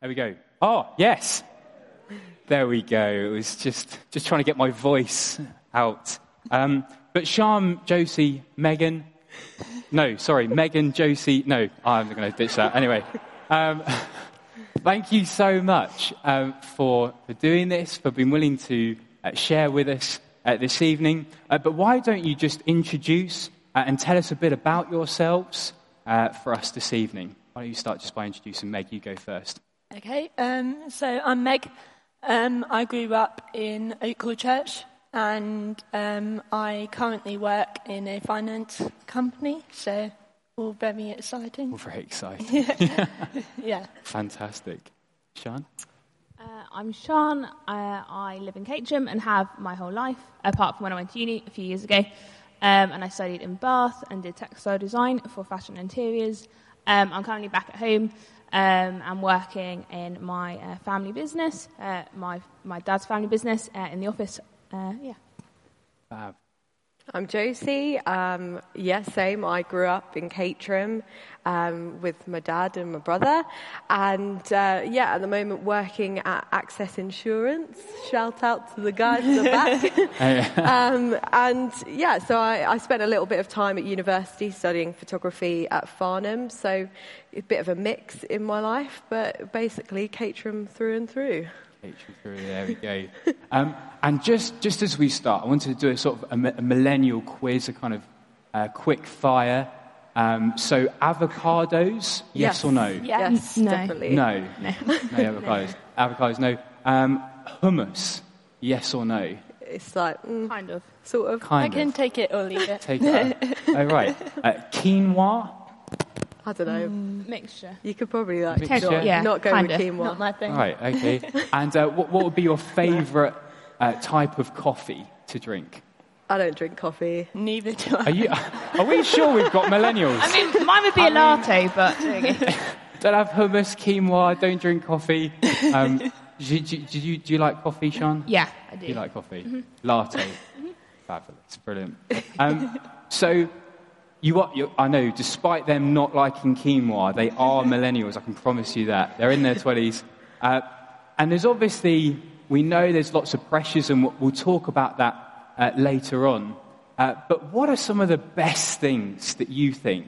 There we go. Oh, yes. There we go. It was just, just trying to get my voice out. Um, but Sean, Josie, Megan, no, sorry, Megan, Josie, no, I'm going to ditch that. Anyway, um, thank you so much um, for, for doing this, for being willing to uh, share with us uh, this evening. Uh, but why don't you just introduce uh, and tell us a bit about yourselves uh, for us this evening? Why don't you start just by introducing Meg? You go first. Okay, um, so I'm Meg. Um, I grew up in Oakhall Church and um, I currently work in a finance company, so all very exciting. All very exciting. Yeah. Fantastic. Sean? Uh, I'm Sean. Uh, I live in Caterham and have my whole life, apart from when I went to uni a few years ago. Um, and I studied in Bath and did textile design for fashion interiors. Um, I'm currently back at home um, and working in my uh, family business, uh, my, my dad's family business, uh, in the office. Uh, yeah. I'm Josie. Um, yeah, same. I grew up in Caterham um, with my dad and my brother. And uh, yeah, at the moment working at Access Insurance. Shout out to the guys at the back. um, and yeah, so I, I spent a little bit of time at university studying photography at Farnham. So a bit of a mix in my life, but basically Caterham through and through. H through, there we go. Um, and just, just as we start, I wanted to do a sort of a, a millennial quiz, a kind of uh, quick fire. Um, so, avocados, yes, or no? Yeah. Yes, No. definitely. No. No, avocados. Avocados, no. Um, hummus, yes or no? It's like, mm, Kind of. sort of. I can of. take it or leave it. Take it. oh, right. Uh, quinoa, I don't know. Mixture. You could probably like Mixture. not, Yeah, not go kinda. with quinoa. Not my thing. Right, okay. And uh, what, what would be your favourite uh, type of coffee to drink? I don't drink coffee. Neither do I. Are, you, are we sure we've got millennials? I mean, mine would be a latte, but there you go. Don't have hummus, quinoa, don't drink coffee. Um, do, you, do, you, do you like coffee, Sean? Yeah, I do. Do you like coffee? Latte. Fabulous, brilliant. Um, so, you, are, you, I know, despite them not liking quinoa, they are millennials, I can promise you that. They're in their 20s. Uh, and there's obviously, we know there's lots of pressures, and we'll- talk about that uh, later on. Uh, but what are some of the best things that you think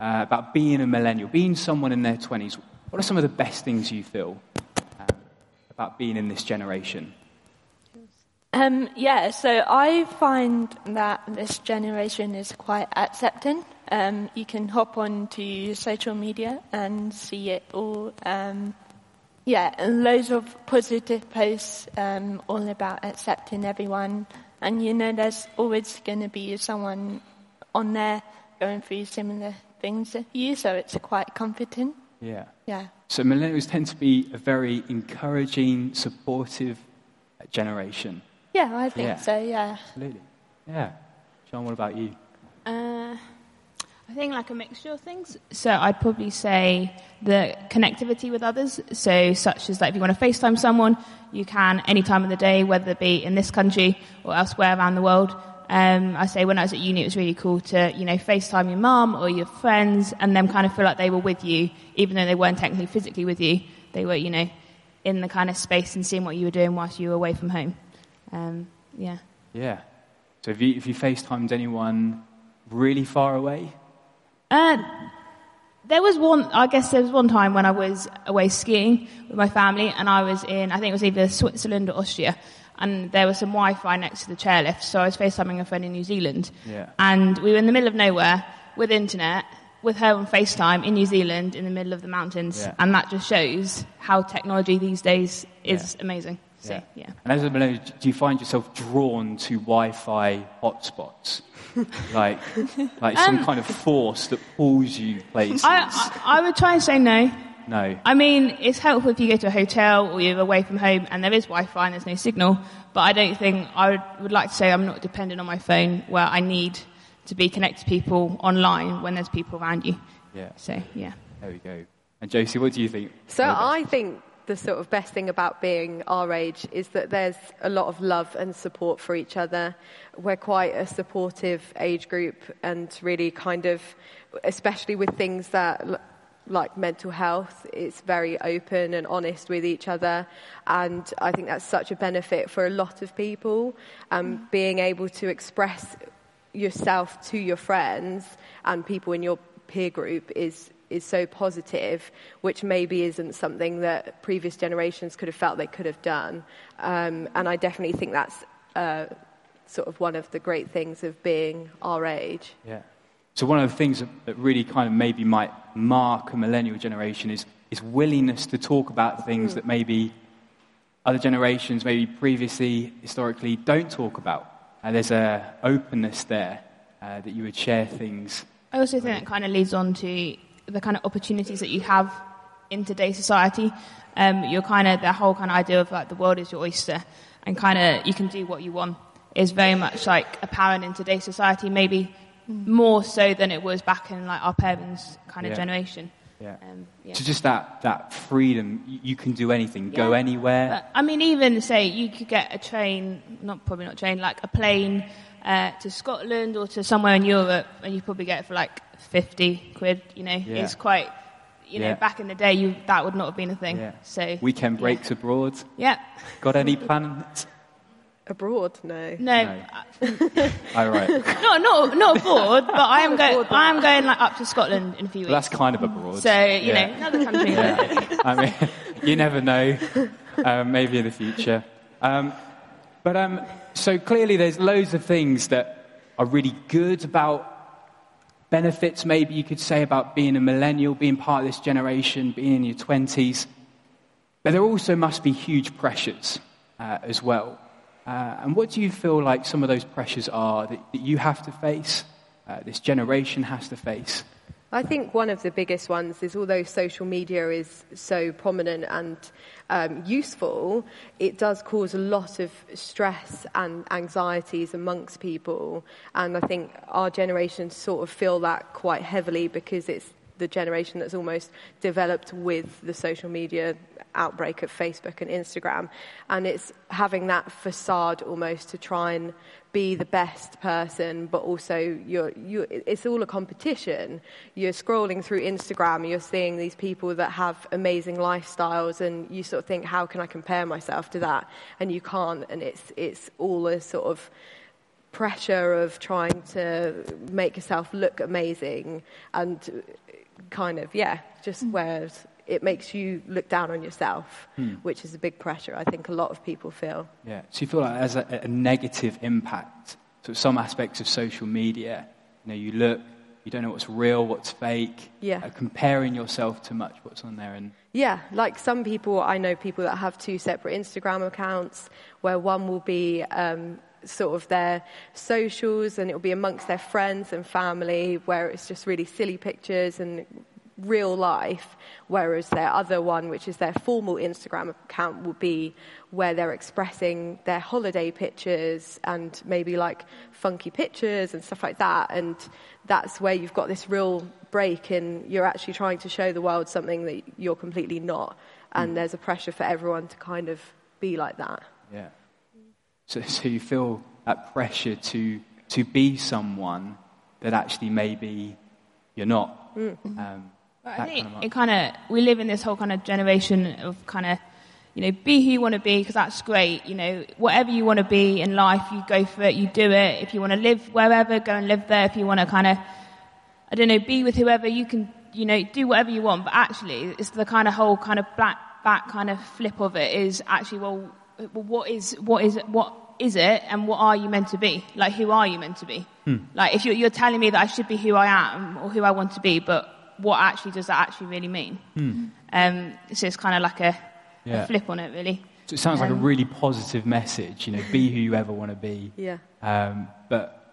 uh, about being a millennial, being someone in their 20s? What are some of the best things you feel um, about being in this generation? Um, yeah, so I find that this generation is quite accepting. Um, you can hop onto social media and see it all. Um, yeah, and loads of positive posts um, all about accepting everyone. And you know, there's always going to be someone on there going through similar things to you, so it's quite comforting. Yeah. Yeah. So millennials tend to be a very encouraging, supportive generation. Yeah, I think Yeah. so, yeah. Absolutely. Yeah. Sean, what about you? Uh, I think like a mixture of things. So I'd probably say the connectivity with others. So such as like if you want to FaceTime someone, you can any time of the day, whether it be in this country or elsewhere around the world. Um, I say when I was at uni, it was really cool to you know FaceTime your mum or your friends, and them kind of feel like they were with you, even though they weren't technically physically with you. They were you know in the kind of space and seeing what you were doing whilst you were away from home. Um, yeah. Yeah. So if you, if you FaceTimed anyone really far away? Uh, there was one, I guess there was one time when I was away skiing with my family and I was in, I think it was either Switzerland or Austria and there was some Wi-Fi next to the chairlift so I was FaceTiming a friend in New Zealand Yeah. and we were in the middle of nowhere with internet with her on FaceTime in New Zealand in the middle of the mountains Yeah. and that just shows how technology these days is amazing. So, yeah. And as a millennial, do you find yourself drawn to Wi-Fi hotspots? like, like some kind of force that pulls you places? Um, I, I, I would try and say no. no. I mean, it's helpful if you go to a hotel or you're away from home and there is Wi-Fi and there's no signal. But I don't think I would, would like to say I'm not dependent on my phone where I need to be connected to people online when there's people around you. Yeah. So yeah. There we go. And Josie, what do you think? So are the best- I think the sort of best thing about being our age is that there's a lot of love and support for each other. We're quite a supportive age group and really kind of, especially with things that like mental health. It's very open and honest with each other, and I think that's such a benefit for a lot of people. Um, being able to express yourself to your friends and people in your peer group is is so positive, which maybe isn't something that previous generations could have felt they could have done. Um, and I definitely think that's uh, sort of one of the great things of being our age. Yeah. So one of the things that really kind of maybe might mark a millennial generation is, is willingness to talk about things mm. that maybe other generations, maybe previously, historically, don't talk about. Uh, there's an openness there uh, that you would share things. I also think that kind of leads on to the kind of opportunities that you have in today's society. Um, you're kind of the whole kind of idea of like the world is your oyster, and kind of you can do what you want is very much like apparent in today's society. Maybe more so than it was back in like our parents' kind of yeah. generation. Yeah. Um, yeah. So just that, that freedom, you can do anything, yeah. go anywhere. But, I mean, even say you could get a train, not probably not train, like a plane uh, to Scotland or to somewhere in Europe, and you probably get it for like 50 quid, you know, yeah. it's quite, you know, back in the day, you, that would not have been a thing. So Weekend breaks abroad. Yeah. Got any plans? Abroad? No. No. no. oh, right. no, no, not abroad, but I am going. I am going like up to Scotland in a few weeks. Well, that's kind of abroad. So you yeah. know, another country. Yeah. I mean, you never know. Um, maybe in the future. Um, but um, so clearly, there's loads of things that are really good about benefits. Maybe you could say about being a millennial, being part of this generation, being in your twenties. But there also must be huge pressures uh, as well. Uh, and what do you feel like some of those pressures are that, that you have to face, uh, this generation has to face? I think one of the biggest ones is although social media is so prominent and um, useful, it does cause a lot of stress and anxieties amongst people. And I think our generation sort of feel that quite heavily because it's the generation that's almost developed with the social media outbreak of Facebook and Instagram. And it's having that facade almost to try and be the best person, but also you're, you it's all a competition. You're scrolling through Instagram, you're seeing these people that have amazing lifestyles, and you sort of think, how can I compare myself to that? And you can't, and it's, it's all a sort of pressure of trying to make yourself look amazing and kind of, yeah, just mm. where it makes you look down on yourself, mm. which is a big pressure I think a lot of people feel. Yeah, so you feel like there's a, a negative impact. So some aspects of social media, you know, you look, you don't know what's real, what's fake. Yeah. Uh, comparing yourself to much what's on there. And yeah, like some people, I know people that have two separate Instagram accounts where one will be um, sort of their socials and it'll be amongst their friends and family where it's just really silly pictures and real life, whereas their other one, which is their formal Instagram account, will be where they're expressing their holiday pictures and maybe like funky pictures and stuff like that. And that's where you've got this real break and you're actually trying to show the world something that you're completely not. And mm. there's a pressure for everyone to kind of be like that. Yeah. So, so you feel that pressure to, to be someone that actually maybe you're not. Mm. Um, I think kind of it kind of, we live in this whole kind of generation of kind of, you know, be who you want to be because that's great. You know, whatever you want to be in life, you go for it, you do it. If you want to live wherever, go and live there. If you want to kind of, I don't know, be with whoever, you can, you know, do whatever you want. But actually, it's the kind of whole kind of black back kind of flip of it is actually, well, well what is, what is, what is it and what are you meant to be? Like, who are you meant to be? Hmm. Like, if you're, you're, telling me that I should be who I am or who I want to be, but what actually does that actually really mean? Hmm. Um, so it's kind of like a, yeah. a, flip on it, really. So it sounds um, like a um, really positive message, you know, be who you ever want to be. Yeah. Um, but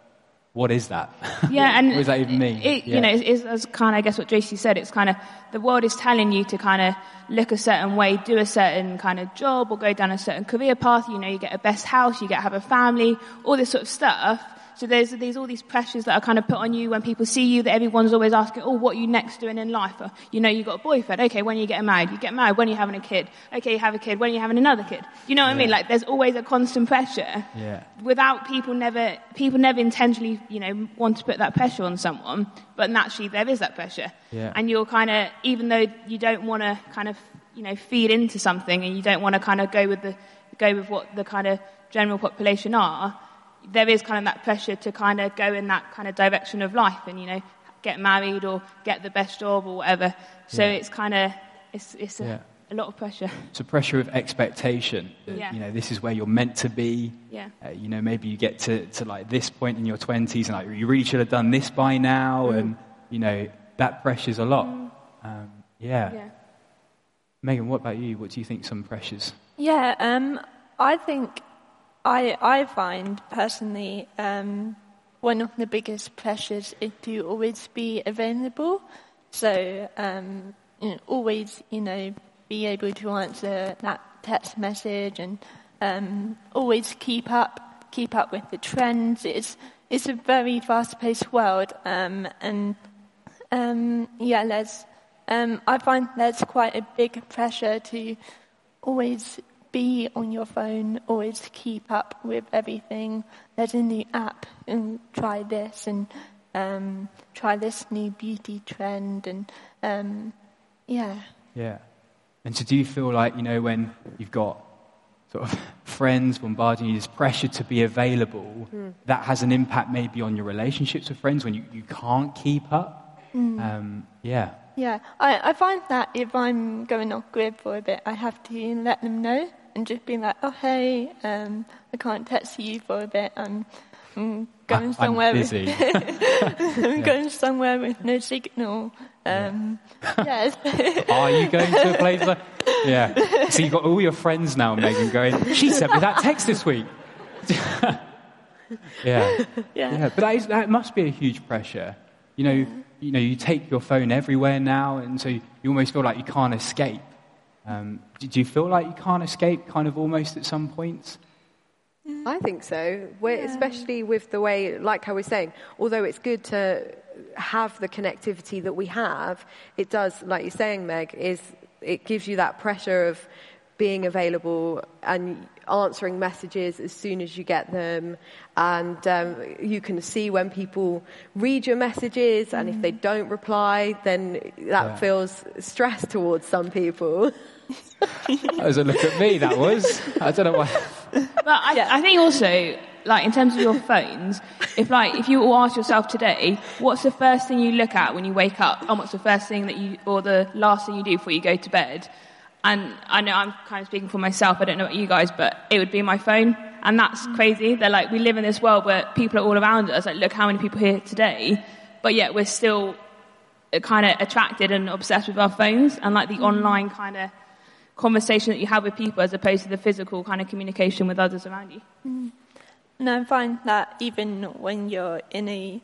what is that? Yeah, and what does that even mean? It, yeah. You know, it's, it's, kind of, I guess, what Josie said. It's kind of the world is telling you to kind of look a certain way, do a certain kind of job, or go down a certain career path. You know, you get a best house, you get have a family, all this sort of stuff. So there's, all these pressures that are kind of put on you when people see you that everyone's always asking, oh, what are you next doing in life? Or, you know, you've got a boyfriend. Okay, when are you getting married? You get married. When are you having a kid? Okay, you have a kid. When are you having another kid? You know what I mean? Like there's always a constant pressure. Yeah. Without people never, people never intentionally, you know, want to put that pressure on someone, but naturally there is that pressure. Yeah. And you're kind of, even though you don't want to kind of, you know, feed into something and you don't want to kind of go with the, go with what the kind of general population are, there is kind of that pressure to kind of go in that kind of direction of life and, you know, get married or get the best job or whatever. So Yeah. it's kind of, it's, it's a, Yeah. a lot of pressure. It's a pressure of expectation. that, Yeah. You know, this is where you're meant to be. Yeah. Uh, you know, maybe you get to, to like this point in your 20s and like, you really should have done this by now. Mm. And, you know, that pressure's a lot. Um, yeah. Yeah. Megan, what about you? What do you think some pressures? Yeah, um, I think I I find personally um, one of the biggest pressures is to always be available. So um, you know, always you know be able to answer that text message and um, always keep up keep up with the trends. It's it's a very fast paced world, um, and um, yeah, there's um, I find there's quite a big pressure to always be on your phone, always keep up with everything. There's a new app, and try this, and um, try this new beauty trend, and um, yeah. Yeah. And so do you feel like, you know, when you've got sort of friends bombarding you, this pressure to be available, that has an impact maybe on your relationships with friends when you, you can't keep up? Um, yeah. Yeah, I, I find that if I'm going off grid for a bit, I have to let them know and just be like, oh, hey, um, I can't text you for a bit. I'm, I'm going I'm somewhere. busy. With, I'm going somewhere with no signal. Um, yes. Are you going to a place like... Yeah. So you've got all your friends now, Megan, going, she sent me that text this week. yeah. yeah. Yeah, but that, is, that must be a huge pressure. You know, you know, you take your phone everywhere now, and so you almost feel like you can't escape. Um, do, do you feel like you can't escape, kind of almost at some points? I think so, We're, especially with the way, like I was saying, although it's good to have the connectivity that we have, it does, like you're saying, Meg, is it gives you that pressure of being available and answering messages as soon as you get them, and um, you can see when people read your messages, and if they don't reply, then that Yeah. feels stress towards some people. That was a look at me, that was. I don't know why. But I, Yeah. I think also, like in terms of your phones, if like if you all ask yourself today, what's the first thing you look at when you wake up, and what's the first thing that you, or the last thing you do before you go to bed? And I know I'm kind of speaking for myself. I don't know about you guys, but it would be my phone, and that's crazy. They're like we live in this world where people are all around us. Like look how many people here today, but yet we're still kind of attracted and obsessed with our phones and like the online kind of conversation that you have with people as opposed to the physical kind of communication with others around you. And I find that even when you're in a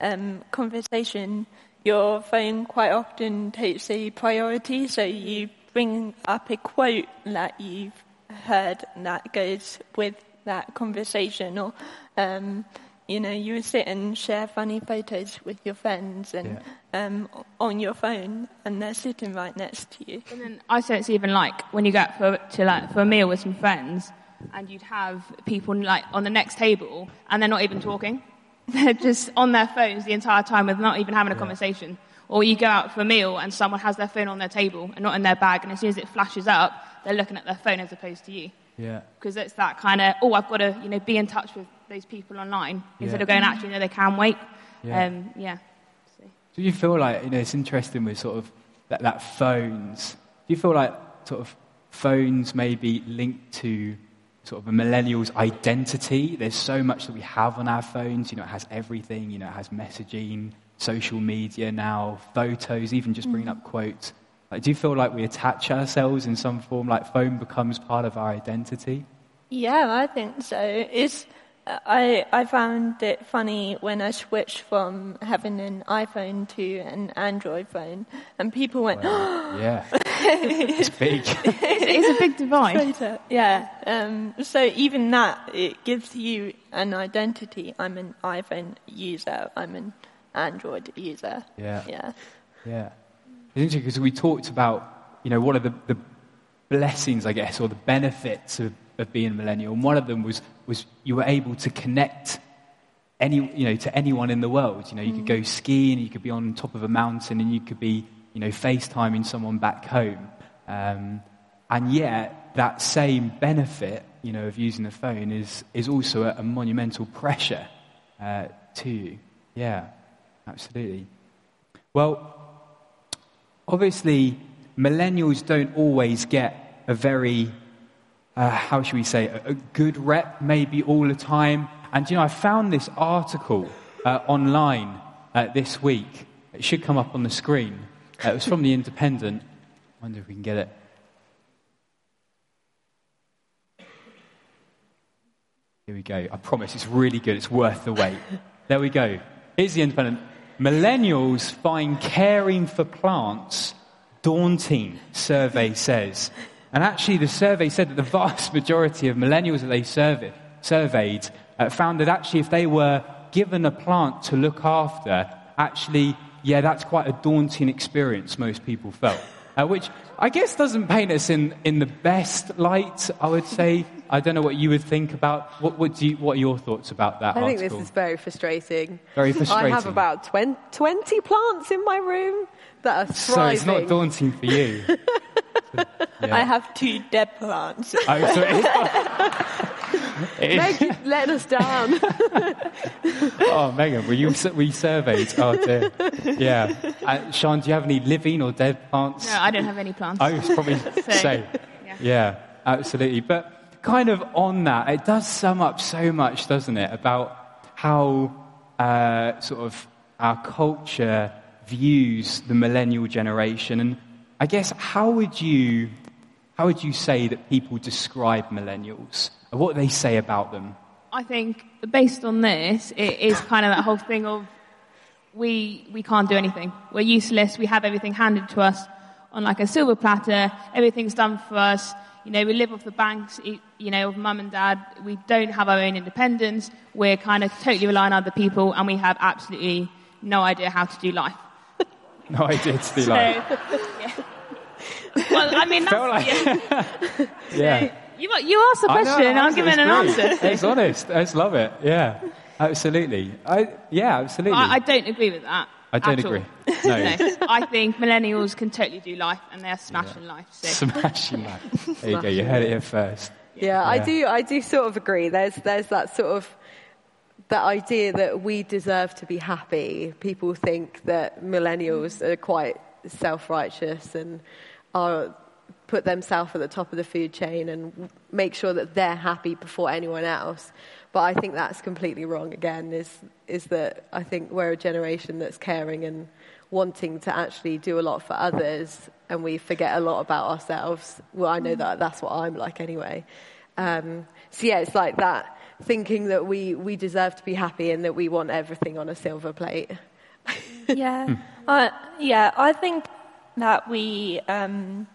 um, conversation, your phone quite often takes a priority. So you bring up a quote that you've heard that goes with that conversation, or um, you know, you sit and share funny photos with your friends and um, on your phone, and they're sitting right next to you. And then I say it's even like when you go out for, to like for a meal with some friends and you'd have people like on the next table and they're not even talking. They're just on their phones the entire time with not even having a conversation. Or you go out for a meal and someone has their phone on their table and not in their bag and as soon as it flashes up, they're looking at their phone as opposed to you. Yeah. because it's that kind of oh I've got to you know be in touch with those people online instead Yeah. of going actually no they can wait. Yeah. Um, yeah. So- Do you feel like, you know, it's interesting with sort of that, that phones. Do you feel like sort of phones may be linked to sort of a millennial's identity? There's so much that we have on our phones. You know, it has everything. You know, it has messaging, social media now, photos, even just bringing up quotes. Like, do you feel like we attach ourselves in some form? Like phone becomes part of our identity? Yeah, I think so. It's I, I found it funny when I switched from having an iPhone to an Android phone, and people went, Yeah. it's big. It's, it's a big divide. Later. Yeah. Um, so even that, it gives you an identity. I'm an iPhone user. I'm an Android user. Yeah. Yeah. Yeah. It's interesting because we talked about, you know, what are the, the blessings, I guess, or the benefits of, of being a millennial. And one of them was, was you were able to connect any, you know, to anyone in the world. You know, you could go skiing, you could be on top of a mountain, and you could be, you know, FaceTiming someone back home. Um, and yet, that same benefit, you know, of using the phone is, is also a, a monumental pressure uh, to you. Yeah, absolutely. Well, obviously, millennials don't always get a very, uh, how should we say, a, good rep maybe all the time. And you know, I found this article uh, online uh, this week. It should come up on the screen. Uh, it was from The Independent. I wonder if we can get it. Here we go. I promise it's really good. It's worth the wait. There we go. Here's The Independent. Millennials find caring for plants daunting, survey says. And actually, the survey said that the vast majority of millennials that they survey, surveyed uh, found that actually, if they were given a plant to look after, actually, yeah, that's quite a daunting experience, most people felt. Uh, which I guess doesn't paint us in, in the best light, I would say. I don't know what you would think about. What, what, do you, what are your thoughts about that I article? think this is very frustrating. Very frustrating. I have about 20, 20 plants in my room that are thriving. so it's not daunting for you. Yeah. I have two dead plants. Oh, so it is- it is- Meg, let us down. oh, Megan, were you were you surveyed? Oh dear. Yeah. Uh, Sean, do you have any living or dead plants? No, I don't have any plants. I was probably say. yeah. Yeah, absolutely. But kind of on that, it does sum up so much, doesn't it, about how uh, sort of our culture views the millennial generation, and I guess how would you how would you say that people describe millennials? Or what they say about them? I think based on this, it is kind of that whole thing of we we can't do anything. We're useless. We have everything handed to us on like a silver platter. Everything's done for us. You know, we live off the banks. You know, of mum and dad. We don't have our own independence. We're kind of totally relying on other people, and we have absolutely no idea how to do life. No idea to do So, like. yeah. Well, I mean, that's, yeah. Yeah. You, you asked know, question, and I'm giving an great. answer. It's honest. I just love it. Yeah, absolutely. I, yeah, absolutely. I, I don't agree with that. I don't at all. agree. No. no, I think millennials can totally do life, and they're smashing life. So. Smashing that. There you go. You heard it here first. Yeah, I do. I do sort of agree. There's there's that sort of that idea that we deserve to be happy. People think that millennials are quite self-righteous and are put themselves at the top of the food chain and make sure that they're happy before anyone else. But I think that's completely wrong. Again, is is that I think we're a generation that's caring and wanting to actually do a lot for others, and we forget a lot about ourselves. Well, I know that that's what I'm like anyway. Um, so yeah, it's like that thinking that we we deserve to be happy and that we want everything on a silver plate. yeah, uh, yeah. I think that we, um,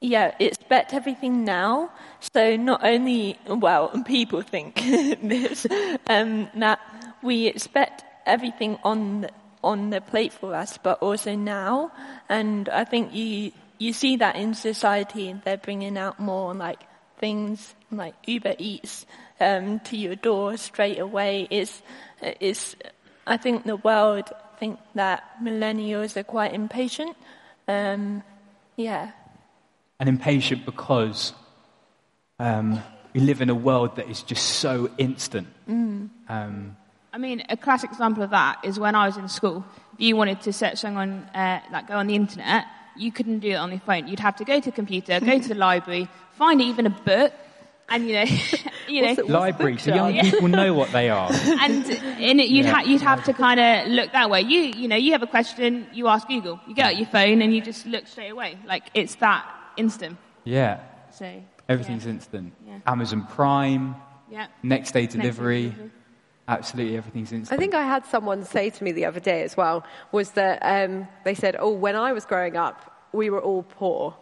yeah, expect everything now. So not only, well, people think this um, that we expect everything on the, on the plate for us, but also now. And I think you you see that in society, they're bringing out more like things like Uber Eats um, to your door straight away. It's it's I think the world think that millennials are quite impatient. Um, yeah. And impatient because um, we live in a world that is just so instant. Um, I mean, a classic example of that is when I was in school. If you wanted to search something on, uh, like go on the internet, you couldn't do it on your phone. You'd have to go to a computer, go to the library, find even a book, and you know, you know, libraries, the young people know what they are. and in it, you'd, Yeah. ha- you'd have to kind of look that way. You, you know, you have a question, you ask Google. You get out your phone and you just look straight away. Like it's that instant. Yeah, So everything's yeah. instant. Yeah. Amazon Prime, Yeah. next day Next day delivery. delivery. Absolutely, everything's instant. I think I had someone say to me the other day as well was that um, they said, "Oh, when I was growing up, we were all poor,"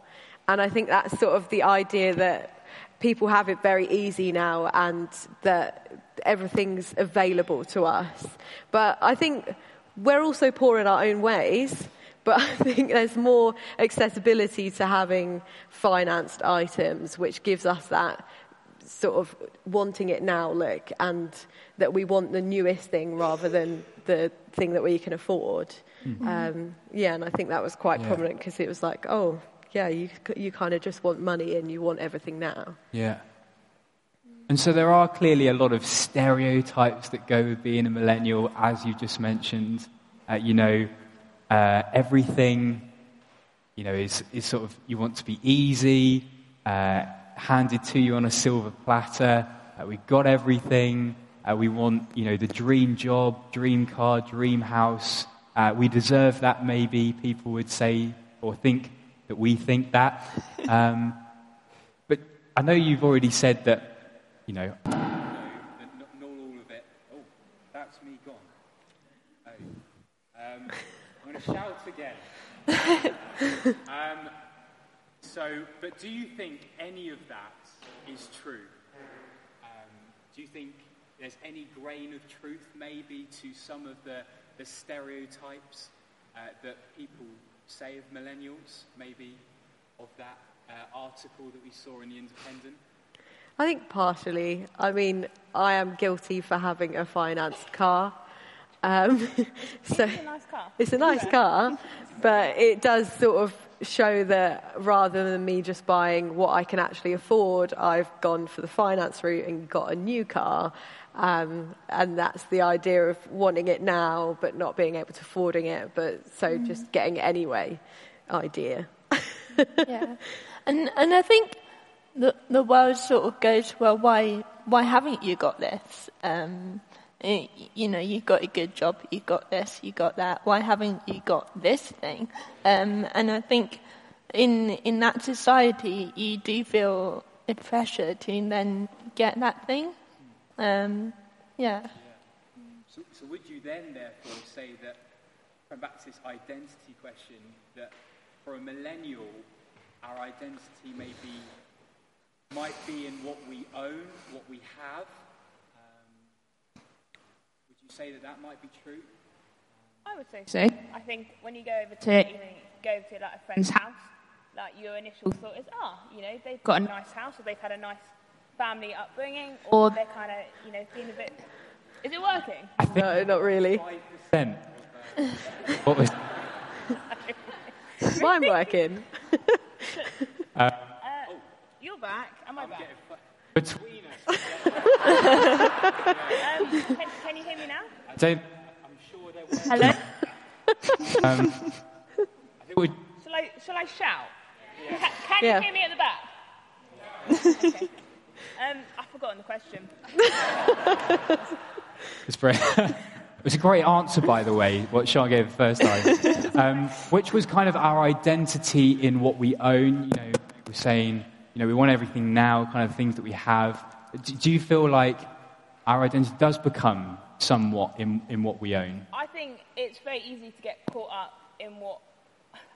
and I think that's sort of the idea that people have it very easy now and that everything's available to us. But I think we're also poor in our own ways. But I think there's more accessibility to having financed items, which gives us that sort of wanting it now look and that we want the newest thing rather than the thing that we can afford. Um, yeah, and I think that was quite Yeah. prominent because it was like, oh, yeah, you, you kind of just want money and you want everything now. Yeah. And so there are clearly a lot of stereotypes that go with being a millennial, as you just mentioned. Uh, you know, uh, everything, you know, is, is sort of, you want to be easy, uh, handed to you on a silver platter. Uh, we've got everything. Uh, we want, you know, the dream job, dream car, dream house. Uh, we deserve that, maybe, people would say, or think that we think that. Um, but I know you've already said that, you know. No, not, not all of it. Oh, that's me gone. Oh. Um, I'm going to shout again. um, so, but do you think any of that is true? Um, do you think there's any grain of truth, maybe, to some of the, the stereotypes uh, that people say of millennials, maybe of that uh, article that we saw in The Independent? I think partially. I mean, I am guilty for having a financed car. Um, so It's a nice car. It's a nice car, but it does sort of show that rather than me just buying what I can actually afford, I've gone for the finance route and got a new car. Um, and that's the idea of wanting it now, but not being able to affording it, but so just getting it anyway idea. yeah. And and I think the the world sort of goes, well, why why haven't you got this? Um, you know, you got a good job, you got this, you got that. Why haven't you got this thing? Um, and I think in in that society, you do feel a pressure to then get that thing. Um, yeah. So, so would you then, therefore, say that, going back to this identity question, that for a millennial, our identity may be, might be in what we own, what we have? Would you say that that might be true? I would say so. I think when you go over to you know, go over to like a friend's house, like your initial thought is, oh, you know, they've got a nice house or they've had a nice family upbringing, or they're kind of, you know, being a bit. Is it working? No, not really. 5%. what was, Mine working. Uh, uh, you're back. Am I back? between us, Um, can, can you hear me now? I don't, I'm sure there was. Hello. Um, I think we Shall I? Shall I shout? Ca- Can, Yeah. you hear me at the back? okay. Um, I've forgotten the question. It's very. it was a great answer, by the way, what Sean gave the first time, um, which was kind of our identity in what we own. You know, we're saying, you know, we want everything now, kind of things that we have. Do, do you feel like our identity does become somewhat in, in what we own? I think it's very easy to get caught up in what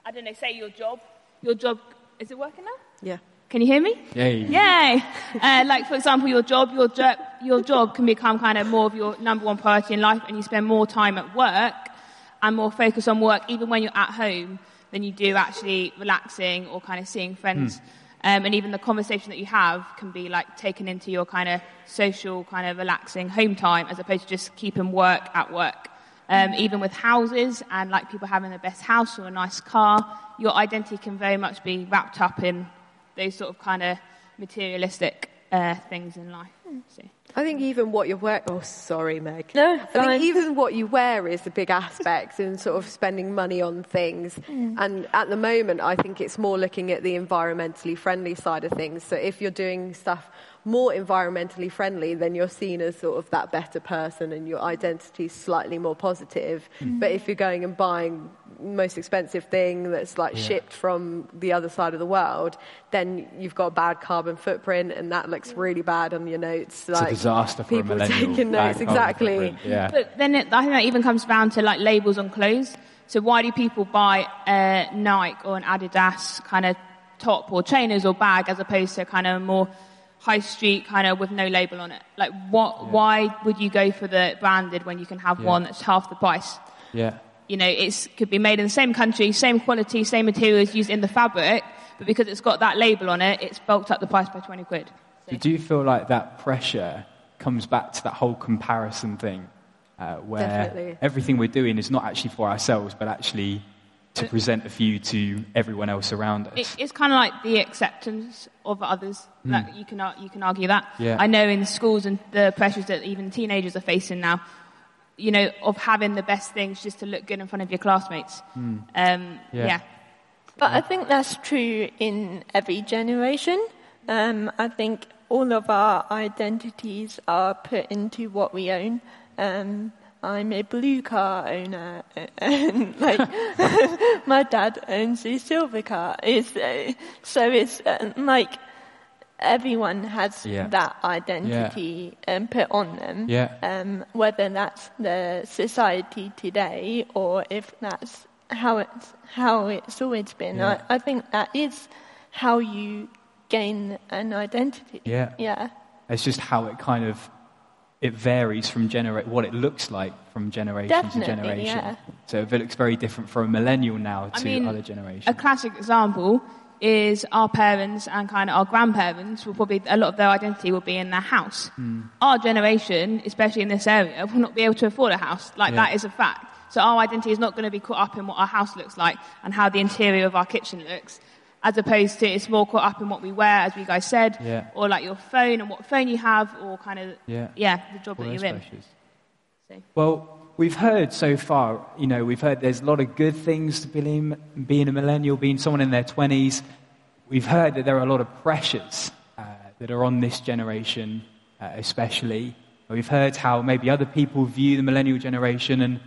I don't know. Say your job. Your job is it working now? Yeah. Can you hear me? Yay. Yay! Uh, like for example, your job, your jo- your job can become kind of more of your number one priority in life, and you spend more time at work and more focus on work, even when you're at home, than you do actually relaxing or kind of seeing friends. Um, and even the conversation that you have can be like taken into your kind of social, kind of relaxing home time, as opposed to just keeping work at work. Um, even with houses and like people having the best house or a nice car, your identity can very much be wrapped up in those sort of kind of materialistic uh, things in life. So. I think even what you wear. Oh, sorry, Meg. No, I fine. think even what you wear is a big aspect in sort of spending money on things. Mm. And at the moment, I think it's more looking at the environmentally friendly side of things. So if you're doing stuff more environmentally friendly, then you're seen as sort of that better person and your identity is slightly more positive. Mm. But if you're going and buying most expensive thing that's like Yeah. shipped from the other side of the world, then you've got a bad carbon footprint and that looks really bad on your notes. Like, there's disaster for People a millennial. taking notes, exactly. Yeah. But then it, I think that even comes down to like labels on clothes. So why do people buy a Nike or an Adidas kind of top or trainers or bag as opposed to kind of more high street kind of with no label on it? Like what, why would you go for the branded when you can have Yeah. one that's half the price? yeah. You know, it could be made in the same country, same quality, same materials used in the fabric, but because it's got that label on it, it's bulked up the price by 20 quid. So do you feel like that pressure comes back to that whole comparison thing, uh, where Definitely. everything we're doing is not actually for ourselves, but actually to present a view to everyone else around us? It, it's kind of like the acceptance of others. Like you can you can argue that. Yeah. I know in schools and the pressures that even teenagers are facing now, you know, of having the best things just to look good in front of your classmates. Um, Hmm. Yeah. yeah. But I think that's true in every generation. Um, I think all of our identities are put into what we own. Um, I'm a blue car owner, and like my dad owns a silver car. It's, uh, so it's uh, like everyone has Yeah. that identity um, put on them. Yeah. Um, whether that's the society today or if that's how it's how it's always been. Yeah. I, I think that is how you gain an identity. Yeah. Yeah. It's just how it kind of it varies from genera- what it looks like from generation Definitely, to generation. yeah. So if it looks very different for a millennial now to I mean, other generations. A classic example is our parents and kind of our grandparents will probably a lot of their identity will be in their house. Hmm. Our generation, especially in this area, will not be able to afford a house. Like Yeah. that is a fact. So our identity is not going to be caught up in what our house looks like and how the interior of our kitchen looks, as opposed to it's more caught up in what we wear, as you guys said, Yeah. or like your phone and what phone you have, or kind of Yeah. the job All that you're in. So. Well, we've heard so far, you know, we've heard there's a lot of good things to being, being a millennial, being someone in their 20s. We've heard that there are a lot of pressures uh, that are on this generation, uh, especially. We've heard how maybe other people view the millennial generation and,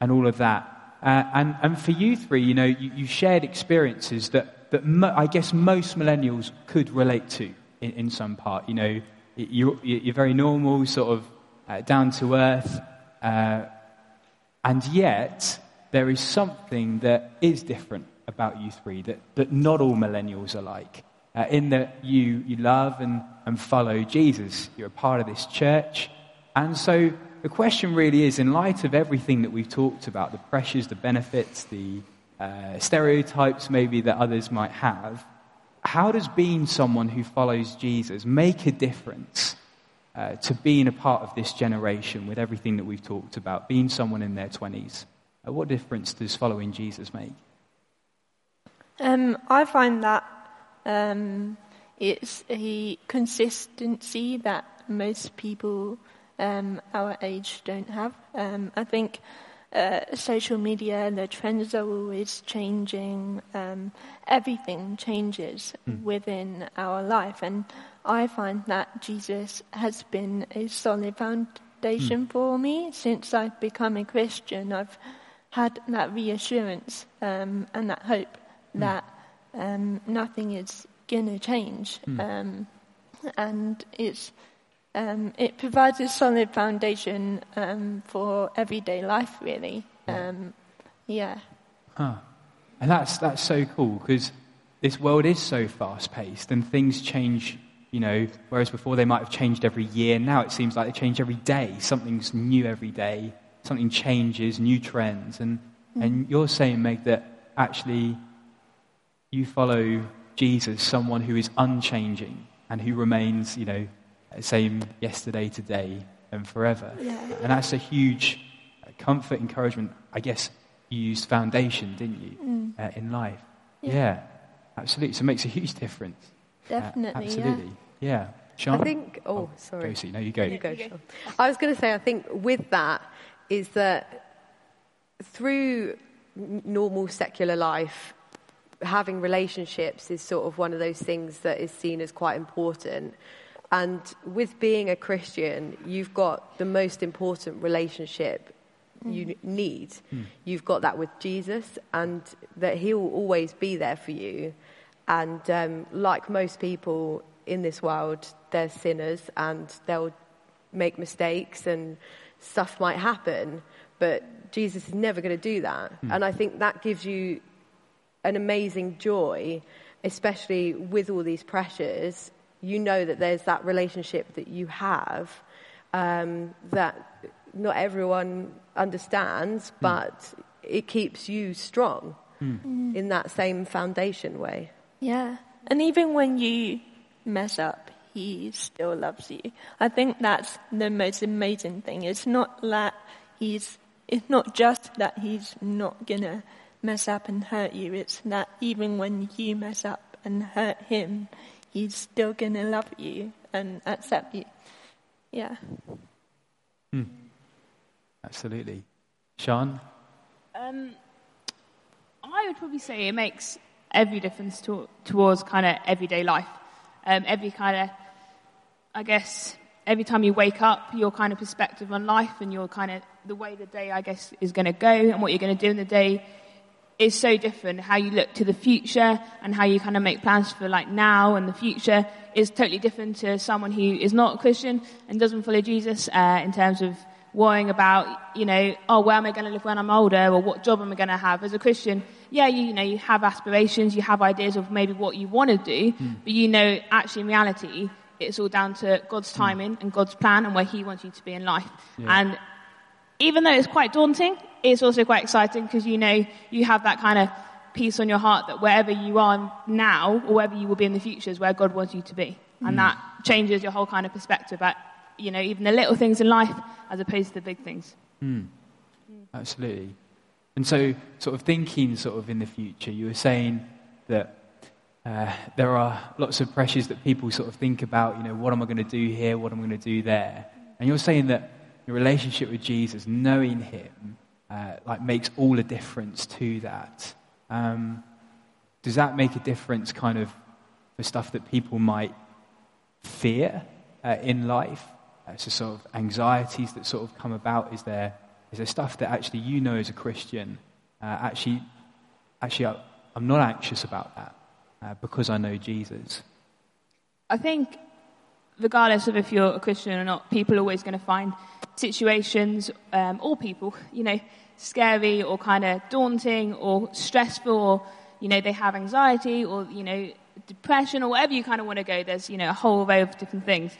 and all of that. Uh, and, and for you three, you know, you, you shared experiences that, that mo- I guess most millennials could relate to in, in some part. You know, you're, you're very normal, sort of uh, down to earth, uh, and yet, there is something that is different about you three that, that not all millennials are like. Uh, in that you, you love and, and follow Jesus. You're a part of this church. And so the question really is in light of everything that we've talked about the pressures, the benefits, the uh, stereotypes maybe that others might have how does being someone who follows Jesus make a difference uh, to being a part of this generation with everything that we've talked about, being someone in their 20s? Uh, what difference does following Jesus make? Um, I find that um, it's a consistency that most people um, our age don't have. Um, I think uh, social media, the trends are always changing. Um, everything changes within our life, and I find that Jesus has been a solid foundation for me since I've become a Christian. I've had that reassurance um, and that hope that um, nothing is going to change. Um, and it's, um, it provides a solid foundation um, for everyday life, really. Um, yeah. Huh. And that's, that's so cool because this world is so fast paced and things change, you know, whereas before they might have changed every year, now it seems like they change every day. Something's new every day, something changes, new trends. And, and you're saying, Meg, that actually you follow Jesus, someone who is unchanging and who remains, you know, same yesterday, today, and forever. Yeah. And that's a huge uh, comfort, encouragement. I guess you used foundation, didn't you, uh, in life? Yeah. absolutely. So it makes a huge difference. Uh, Definitely, yeah. absolutely. Yeah. Sean? I think. Oh, sorry. Josie, no, you go. You go, Sean. I was going to say, I think with that is that through normal secular life, having relationships is sort of one of those things that is seen as quite important. And with being a Christian, you've got the most important relationship you n- need. Hmm. You've got that with Jesus, and that He will always be there for you. And um, like most people in this world, they're sinners, and they'll make mistakes and stuff might happen, but Jesus is never going to do that. Hmm. And I think that gives you an amazing joy, especially with all these pressures. You know that there's that relationship that you have um, that not everyone understands, but it keeps you strong in that same foundation way. Yeah. And even when you mess up, he still loves you. I think that's the most amazing thing. It's not that he's, it's not just that he's not gonna mess up and hurt you. It's that even when you mess up and hurt him, he's still gonna love you and accept you. Yeah. Absolutely. Sean? Um, I would probably say it makes every difference to, towards kind of everyday life. Um, every kind of, I guess, every time you wake up, your kind of perspective on life and your kind of the way the day, I guess, is going to go and what you're going to do in the day is so different. How you look to the future and how you kind of make plans for like now and the future is totally different to someone who is not a Christian and doesn't follow Jesus uh, in terms of worrying about, you know, oh, where am I going to live when I'm older or what job am I going to have? As a Christian, yeah, you, you know, you have aspirations, you have ideas of maybe what you want to do, but you know, actually in reality, it's all down to God's timing and God's plan and where He wants you to be in life. And even though it's quite daunting, it's also quite exciting because you know you have that kind of peace on your heart that wherever you are now or wherever you will be in the future is where God wants you to be. And that changes your whole kind of perspective at, you know, even the little things in life as opposed to the big things. Absolutely. And so, sort of thinking sort of in the future, you were saying that uh, there are lots of pressures that people sort of think about, you know, what am I going to do here? What am I going to do there? And you're saying that your relationship with Jesus, knowing Him, uh, like makes all the difference to that. Um, does that make a difference kind of for stuff that people might fear uh, in life? Uh, so sort of anxieties that sort of come about. Is there is there stuff that actually you know as a Christian? Uh, actually, actually, I, I'm not anxious about that uh, because I know Jesus. I think, regardless of if you're a Christian or not, people are always going to find situations, um, or people, you know, scary or kind of daunting or stressful, or, you know, they have anxiety or, you know, depression or whatever you kind of want to go. There's, you know, a whole array of different things.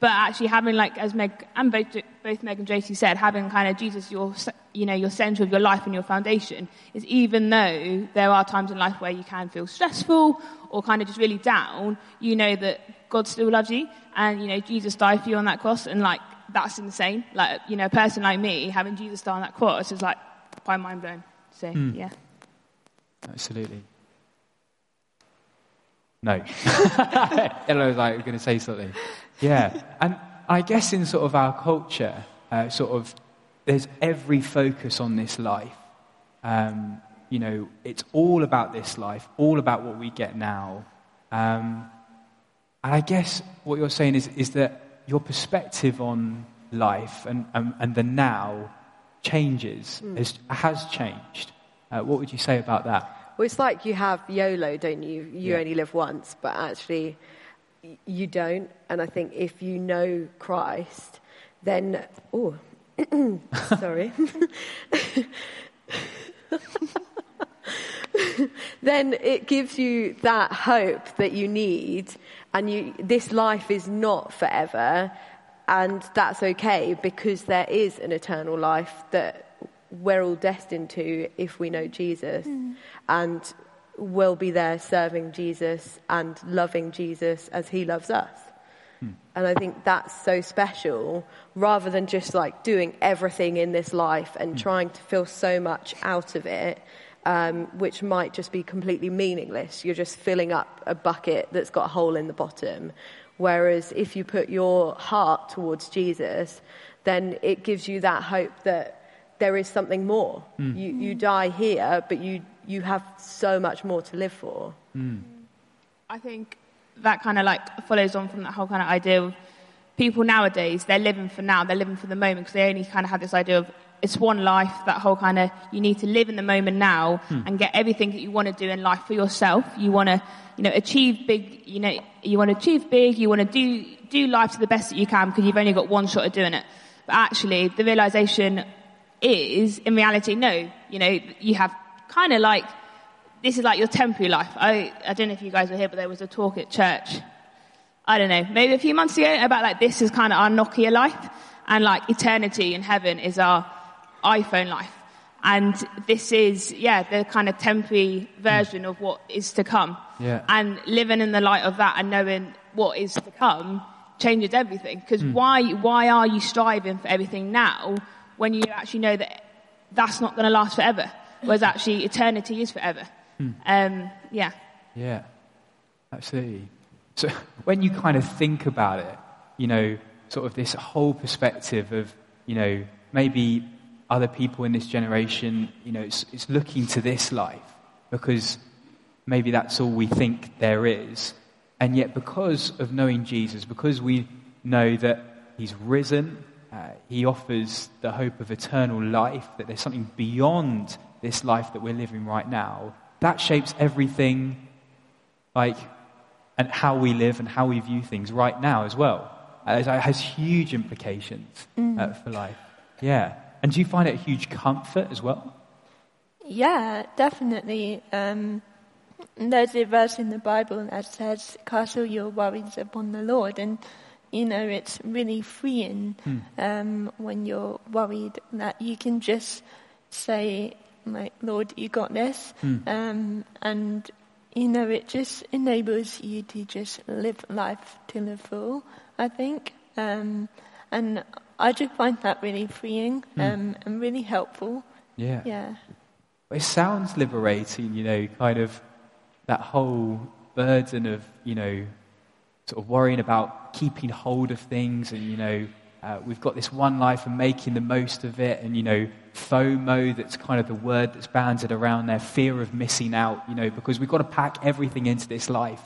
But actually having, like, as Meg, and both, both Meg and Josie said, having kind of Jesus, your, you know, your center of your life and your foundation is even though there are times in life where you can feel stressful or kind of just really down, you know that God still loves you and, you know, Jesus died for you on that cross and, like, that's insane. Like, you know, a person like me having Jesus die on that cross is, like, quite mind blown. So, yeah. Absolutely. No. Ella was like, going to say something. Yeah. And I guess in sort of our culture, uh, sort of, there's every focus on this life. Um, you know, it's all about this life, all about what we get now. Um, and I guess what you're saying is, is that your perspective on life and, and, and the now changes, has, has changed. Uh, what would you say about that? Well, it's like you have YOLO, don't you? You Yeah. only live once, but actually, you don't. And I think if you know Christ, then. Oh, sorry. then it gives you that hope that you need, and you, this life is not forever, and that's okay because there is an eternal life that we're all destined to if we know Jesus, hmm. and we'll be there serving Jesus and loving Jesus as He loves us. Hmm. And I think that's so special rather than just like doing everything in this life and hmm. trying to feel so much out of it, um, which might just be completely meaningless. You're just filling up a bucket that's got a hole in the bottom. Whereas if you put your heart towards Jesus, then it gives you that hope that there is something more. You, you die here, but you, you have so much more to live for. I think that kind of like follows on from that whole kind of idea of people nowadays, they're living for now, they're living for the moment because they only kind of have this idea of it's one life, that whole kind of, you need to live in the moment now hmm. and get everything that you want to do in life for yourself. You want to, you know, achieve big, you know, you want to achieve big, you want to do, do life to the best that you can because you've only got one shot at doing it. But actually, the realization is, in reality, no, you know, you have kind of like, this is like your temporary life. I, I don't know if you guys were here, but there was a talk at church I don't know, maybe a few months ago about like this is kind of our Nokia life and like eternity in heaven is our iPhone life. And this is, yeah, the kind of temporary version of what is to come. Yeah. And living in the light of that and knowing what is to come changes everything. Because why, why are you striving for everything now when you actually know that that's not going to last forever? Whereas actually eternity is forever. Um, yeah. Yeah, absolutely. So when you kind of think about it, you know, sort of this whole perspective of, you know, maybe other people in this generation, you know, it's, it's looking to this life because maybe that's all we think there is. And yet, because of knowing Jesus, because we know that he's risen, uh, he offers the hope of eternal life, that there's something beyond this life that we're living right now, that shapes everything like and how we live and how we view things right now as well. Uh, it has huge implications uh, for life. Yeah. And do you find it a huge comfort as well? Yeah, definitely. Um, there's a verse in the Bible that says, "Cast all your worries upon the Lord," and you know it's really freeing um, when you're worried that you can just say, "Like Lord, you got this," um, and you know it just enables you to just live life to the full. I think, um, and I do find that really freeing um, and really helpful. Yeah. Yeah. It sounds liberating, you know, kind of that whole burden of, you know, sort of worrying about keeping hold of things and, you know, uh, we've got this one life and making the most of it and, you know, FOMO, that's kind of the word that's banded around there, fear of missing out, you know, because we've got to pack everything into this life.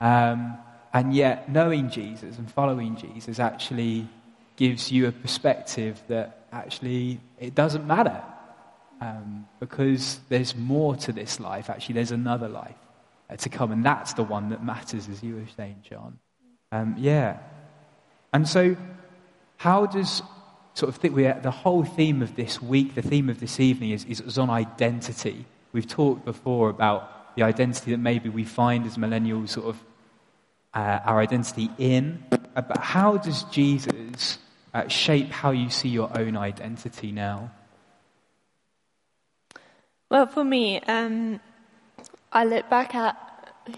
Um, and yet, knowing Jesus and following Jesus actually gives you a perspective that actually it doesn't matter um, because there's more to this life. Actually, there's another life uh, to come, and that's the one that matters, as you were saying, John. Um, yeah. And so, how does sort of think we the whole theme of this week, the theme of this evening is, is, is on identity. We've talked before about the identity that maybe we find as millennials, sort of uh, our identity in. Uh, but how does Jesus uh, shape how you see your own identity now? Well, for me, um, I look back at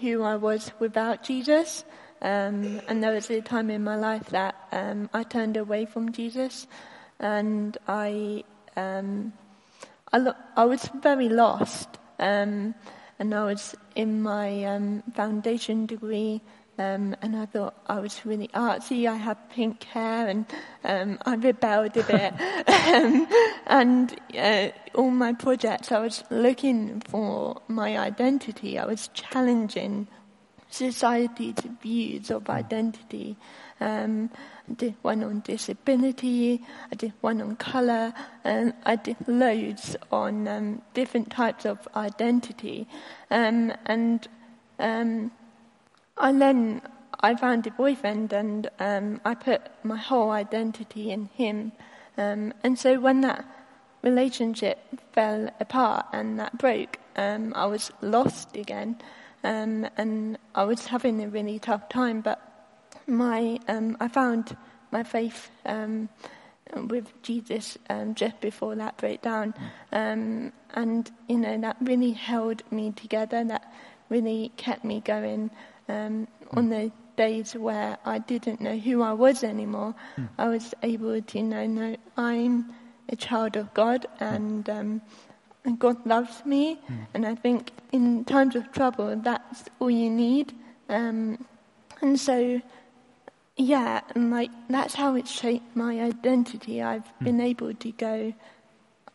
who I was without Jesus, um, and there was a time in my life that um, I turned away from Jesus, and I, um, I, lo- I was very lost, um, and I was in my um, foundation degree. Um, and I thought I was really artsy. I had pink hair, and um, I rebelled a bit. um, and uh, all my projects, I was looking for my identity. I was challenging society's views of identity. Um, I did one on disability, I did one on colour, and I did loads on um, different types of identity. Um, and um, and then I found a boyfriend, and um, I put my whole identity in him. Um, and so when that relationship fell apart and that broke, um, I was lost again, um, and I was having a really tough time. But my, um, I found my faith um, with Jesus just before that breakdown, and you know that really held me together. That really kept me going um, on the days where I didn't know who I was anymore. I was able to know, no, I'm a child of God, and um, and God loves me. And I think in times of trouble, that's all you need. Um, and so, yeah, and like that's how it shaped my identity. I've been able to go,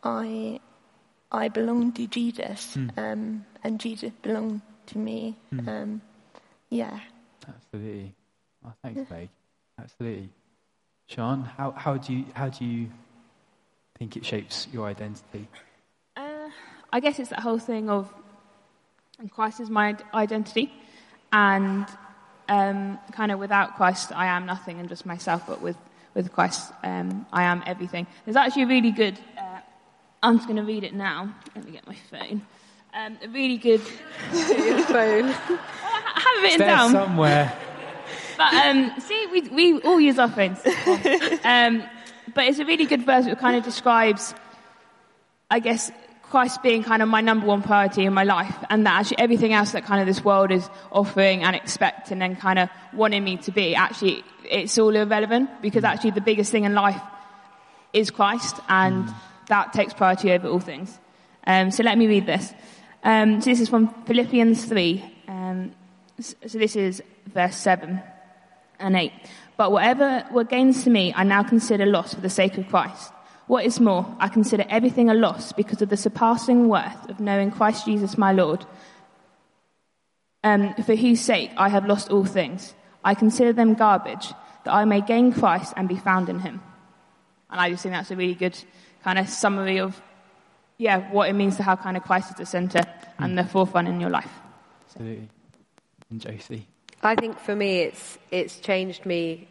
I, I belong to Jesus, um, and Jesus belonged to me. Um, yeah. Absolutely. Oh, thanks, Meg. Absolutely. Sean, how, how, do you, how do you think it shapes your identity? Uh, I guess it's that whole thing of Christ is my identity, and um, kind of without Christ, I am nothing and just myself, but with, with Christ, um, I am everything. There's actually a really good, uh, I'm just going to read it now. Let me get my phone. Um, a really good. phone. I have it written down. somewhere. But um, see, we, we all use our phones. um, but it's a really good verse that kind of describes, I guess, Christ being kind of my number one priority in my life, and that actually everything else that kind of this world is offering and expecting and kind of wanting me to be, actually, it's all irrelevant because actually the biggest thing in life is Christ, and that takes priority over all things. Um, so let me read this. Um, so this is from Philippians 3. Um, s- so this is verse 7 and 8. But whatever were gains to me, I now consider loss for the sake of Christ. What is more, I consider everything a loss because of the surpassing worth of knowing Christ Jesus my Lord, um, for whose sake I have lost all things. I consider them garbage, that I may gain Christ and be found in him. And I just think that's a really good kind of summary of, yeah, what it means to have kind of Christ at the center and the forefront in your life. Absolutely. And Josie. I think for me, it's it's changed me,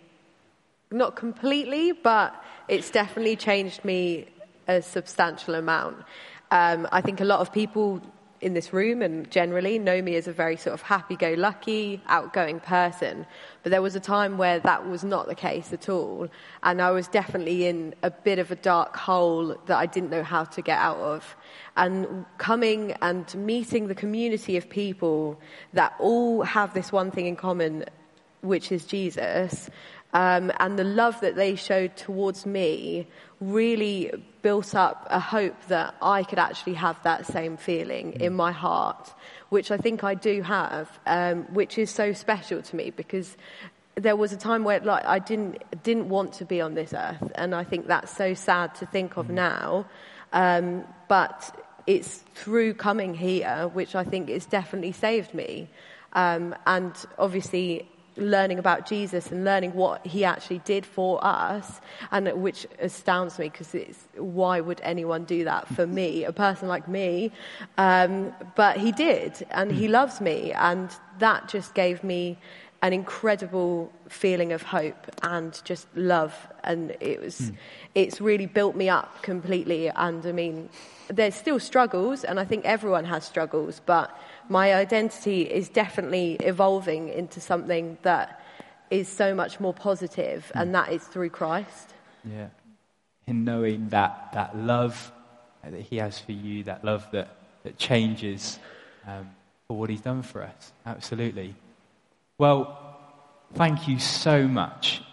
not completely, but it's definitely changed me a substantial amount. Um, I think a lot of people in this room and generally know me as a very sort of happy-go-lucky, outgoing person. But there was a time where that was not the case at all, and I was definitely in a bit of a dark hole that I didn't know how to get out of. And coming and meeting the community of people that all have this one thing in common, which is Jesus, um, and the love that they showed towards me really built up a hope that I could actually have that same feeling in my heart, which I think I do have, um, which is so special to me because there was a time where like I didn't didn't want to be on this earth, and I think that's so sad to think of now. Um, but it's through coming here, which I think has definitely saved me, um, and obviously learning about Jesus and learning what he actually did for us, and which astounds me because it's why would anyone do that for me, a person like me? Um, but he did, and he loves me, and that just gave me an incredible feeling of hope and just love, and it was, it's really built me up completely. And I mean, there's still struggles, and I think everyone has struggles, but my identity is definitely evolving into something that is so much more positive, and that is through Christ. Yeah. In knowing that, that love that He has for you, that love that, that changes um, for what He's done for us. Absolutely. Well, thank you so much,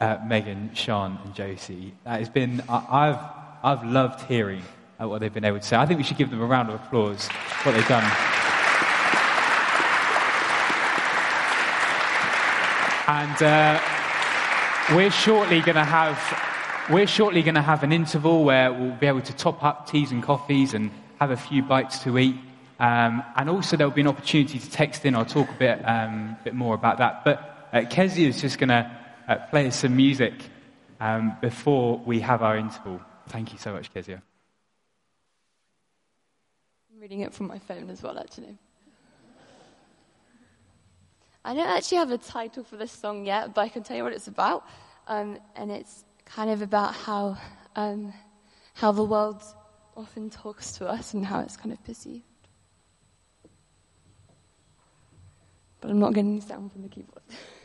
uh, Megan, Sean, and Josie. That has been, I, I've, I've loved hearing uh, what they've been able to say. I think we should give them a round of applause for what they've done. And uh, we're shortly going to have we're shortly going to have an interval where we'll be able to top up teas and coffees and have a few bites to eat. Um, and also there will be an opportunity to text in. I'll talk a bit um, bit more about that. But uh, Kezia is just going to uh, play us some music um, before we have our interval. Thank you so much, Kezia. I'm reading it from my phone as well, actually. I don't actually have a title for this song yet, but I can tell you what it's about. Um, and it's kind of about how, um, how the world often talks to us and how it's kind of perceived. But I'm not getting sound from the keyboard.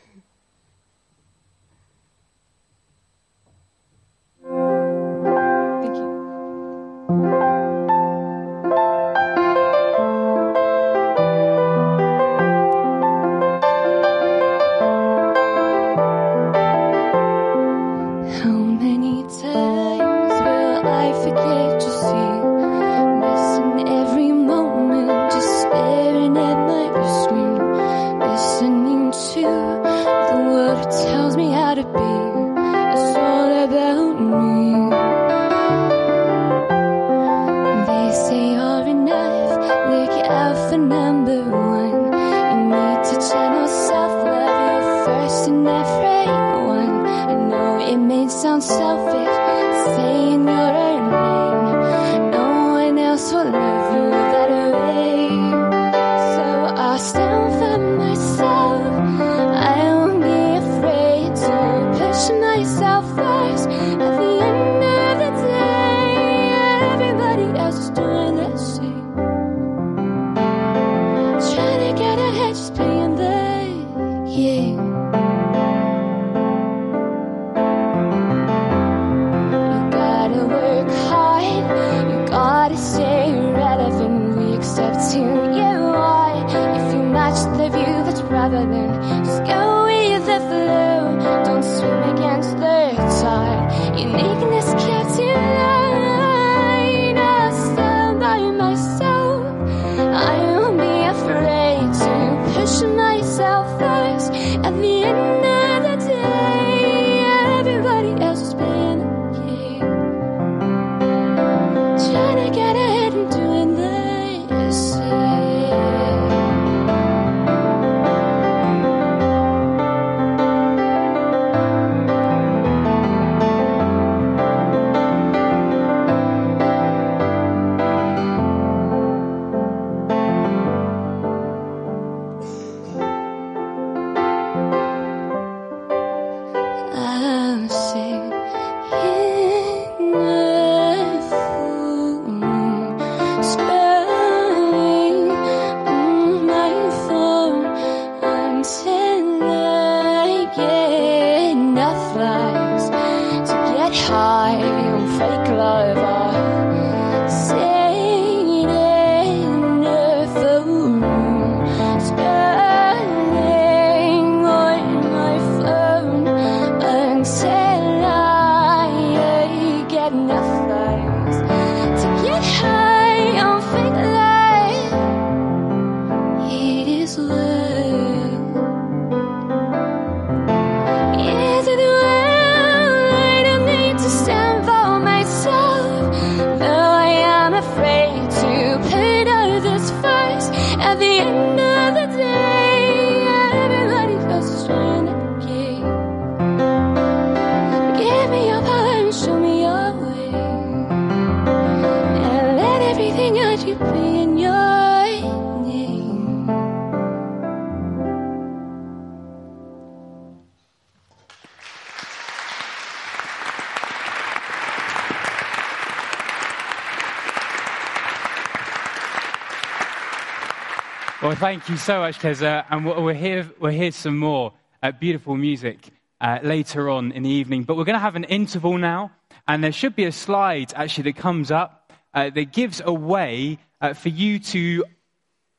thank you so much, Kezia. And we'll hear, we'll hear some more uh, beautiful music uh, later on in the evening. But we're going to have an interval now, and there should be a slide actually that comes up uh, that gives a way uh, for you to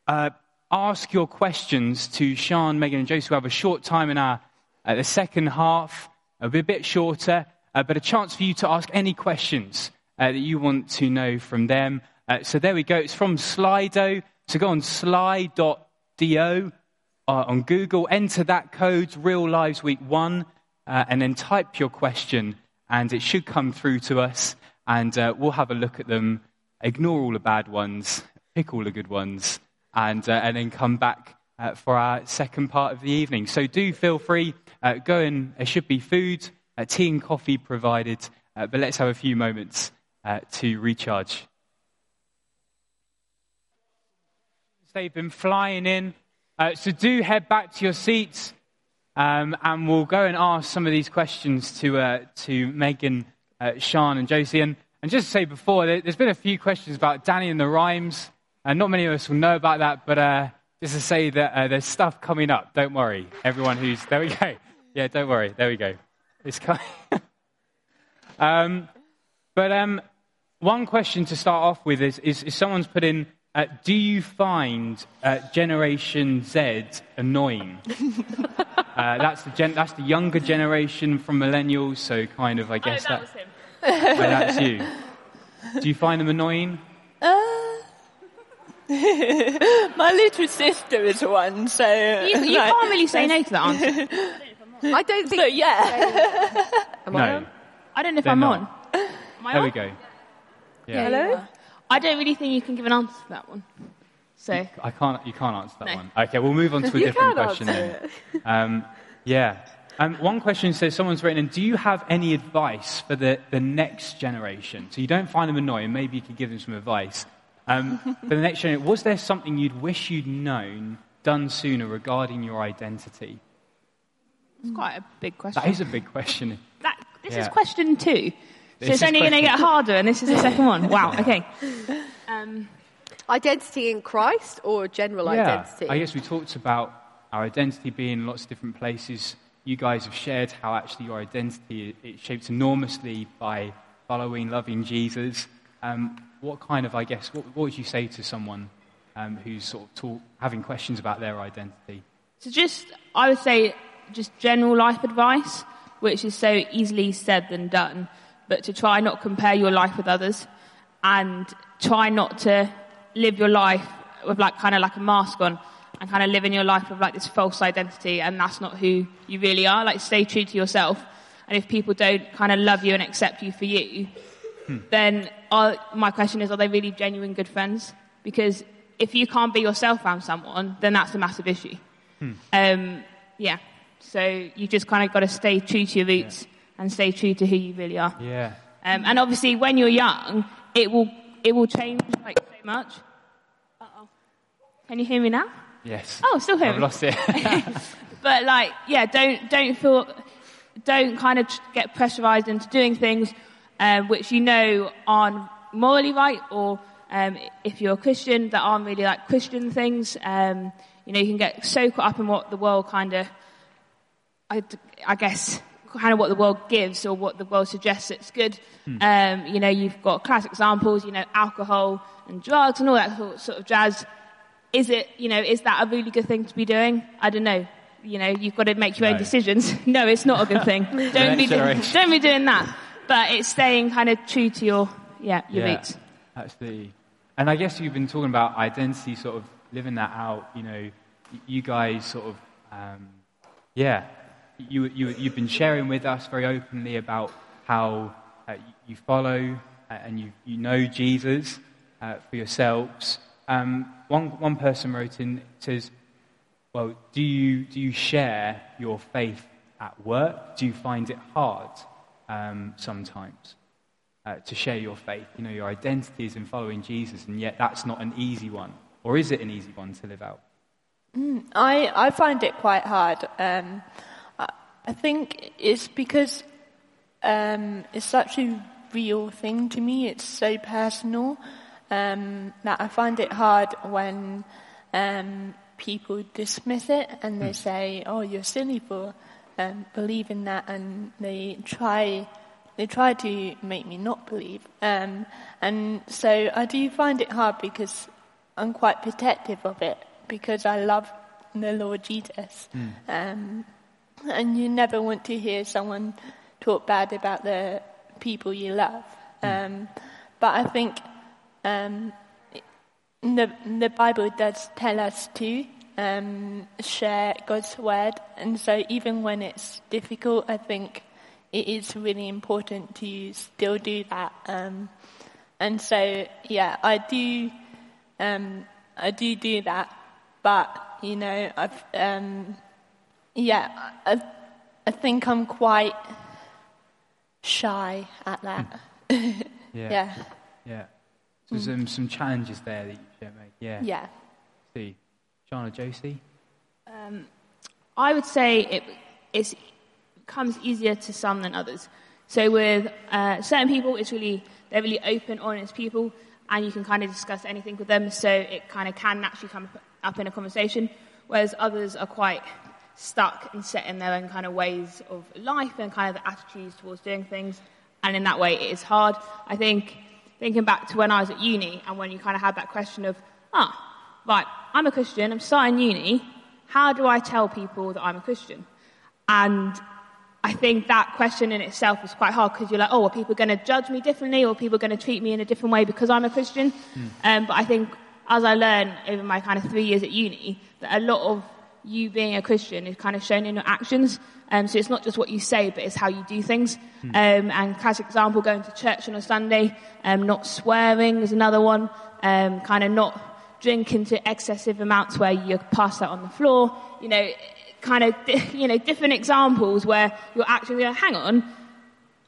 uh, ask your questions to Sean, Megan, and Josie. We'll have a short time in our uh, the second half, it'll be a bit shorter, but a chance for you to ask any questions that you want to know from them. So there we go. It's from Slido. So go on sli.do uh, on Google, enter that code, Real Lives Week 1, uh, and then type your question, and it should come through to us, and uh, we'll have a look at them, ignore all the bad ones, pick all the good ones, and, uh, and then come back uh, for our second part of the evening. So do feel free, uh, go and there should be food, tea and coffee provided, but let's have a few moments to recharge. They've been flying in. Uh, so do head back to your seats, um, and we'll go and ask some of these questions to, uh, to Megan, uh, Sean, and Josie. And, and just to say before, there, has been a few questions about Danny and the rhymes. And not many of us will know about that, but uh, just to say that uh, there's stuff coming up. Don't worry. Everyone who's. There we go. Yeah, don't worry. There we go. It's coming. um, but um, one question to start off with is, is, is someone's put in uh, do you find uh, Generation Z annoying? uh, that's, the gen- that's the younger generation from millennials, so kind of, I guess oh, that, that, was him. oh, that's you. Do you find them annoying? Uh, my little sister is one, so You, you like, can't really say no to that answer. I don't think. So yeah, Am I No. on? I don't know if They're I'm not. on. Am I There on? we go. Yeah. Hello? I don't really think you can give an answer to that one. So, I can't, you can't answer that No. one. Okay, we'll move on to a different question then. Um, yeah. Um, one question says someone's written in, do you have any advice for the, the next generation? So you don't find them annoying, maybe you could give them some advice. Um, for the next generation, was there something you'd wish you'd known, done sooner regarding your identity? it's quite a big question. That is a big question. That- this is question two. So it's only going to get harder, and this is the second one. Wow, okay. Um, Identity in Christ or general yeah, identity? I guess we talked about our identity being in lots of different places. You guys have shared how actually your identity it shapes enormously by following, loving Jesus. Um, what kind of, I guess, what, what would you say to someone um, who's sort of talk, having questions about their identity? so just, I would say, just general life advice, which is so easily said than done, but to try not compare your life with others and try not to live your life with like kind of like a mask on and kind of living your life with like this false identity and that's not who you really are. Like stay true to yourself. And if people don't kind of love you and accept you for you, then are, my question is, are they really genuine good friends? Because if you can't be yourself around someone, then that's a massive issue. Um, yeah. So you just kind of got to stay true to your roots and stay true to who you really are. Yeah. Um, and obviously, when you're young, it will it will change like so much. Uh-oh. Can you hear me now? Yes. Oh, still hear I've me. lost it. But like, yeah, don't don't feel, don't kind of get pressurized into doing things um, which you know aren't morally right, or um, if you're a Christian that aren't really like Christian things. Um, you know, you can get so caught up in what the world kind of, I, I guess, kind of what the world gives or what the world suggests it's good. Um, you know, you've got class examples, you know, alcohol and drugs and all that sort- sort of jazz. Is it, you know, is that a really good thing to be doing? I don't know. You know, you've got to make your own decisions. no, it's not a good thing. don't be, do- don't be doing that. But it's staying kind of true to your, yeah, your yeah, roots. the. And I guess you've been talking about identity, sort of living that out. You know, you guys sort of, um, yeah, you, you, you've been sharing with us very openly about how uh, you follow uh, and you, you know Jesus uh, for yourselves. Um, one, one person wrote in, says, well, do you, do you share your faith at work? Do you find it hard um, sometimes? uh, to share your faith. You know, your identity is in following Jesus, and yet that's not an easy one. Or is it an easy one to live out? I, I find it quite hard. Um, I, think it's because um, it's such a real thing to me. It's so personal um, that I find it hard when um, people dismiss it and they say, "Oh, you're silly for um, believing that," and they try they try to make me not believe. Um, and so I do find it hard because I'm quite protective of it because I love the Lord Jesus. Um, and you never want to hear someone talk bad about the people you love. Um, but I think um, the, the Bible does tell us to um, share God's word, and so even when it's difficult, I think it is really important to still do that. Um, and so, yeah, I do, um, I do do that, but you know, I've, um, yeah, I, I think I'm quite shy at that. Yeah. yeah, Yeah. So there's um, some challenges there that you share, mate. Yeah. yeah. See. Sean, Josie? Um, I would say it it's, comes easier to some than others. So with uh, certain people, it's really they're really open, honest people, and you can kind of discuss anything with them. So it kind of can naturally come up in a conversation. Whereas others are quite stuck and set in their own kind of ways of life and kind of the attitudes towards doing things. And in that way, it is hard. I think thinking back to when I was at uni and when you kind of had that question of, ah, right, I'm a Christian, I'm starting uni, how do I tell people that I'm a Christian? And I think that question in itself is quite hard because you're like, oh, are people going to judge me differently or are people going to treat me in a different way because I'm a Christian? Um, but I think as I learned over my kind of three years at uni, that a lot of you being a Christian is kind of shown in your actions. Um, so it's not just what you say, but it's how you do things. Um, and classic example, going to church on a Sunday, um, not swearing is another one, um, kind of not drinking to excessive amounts where you pass out on the floor. You know, kind of, you know, different examples where you're actually going, hang on,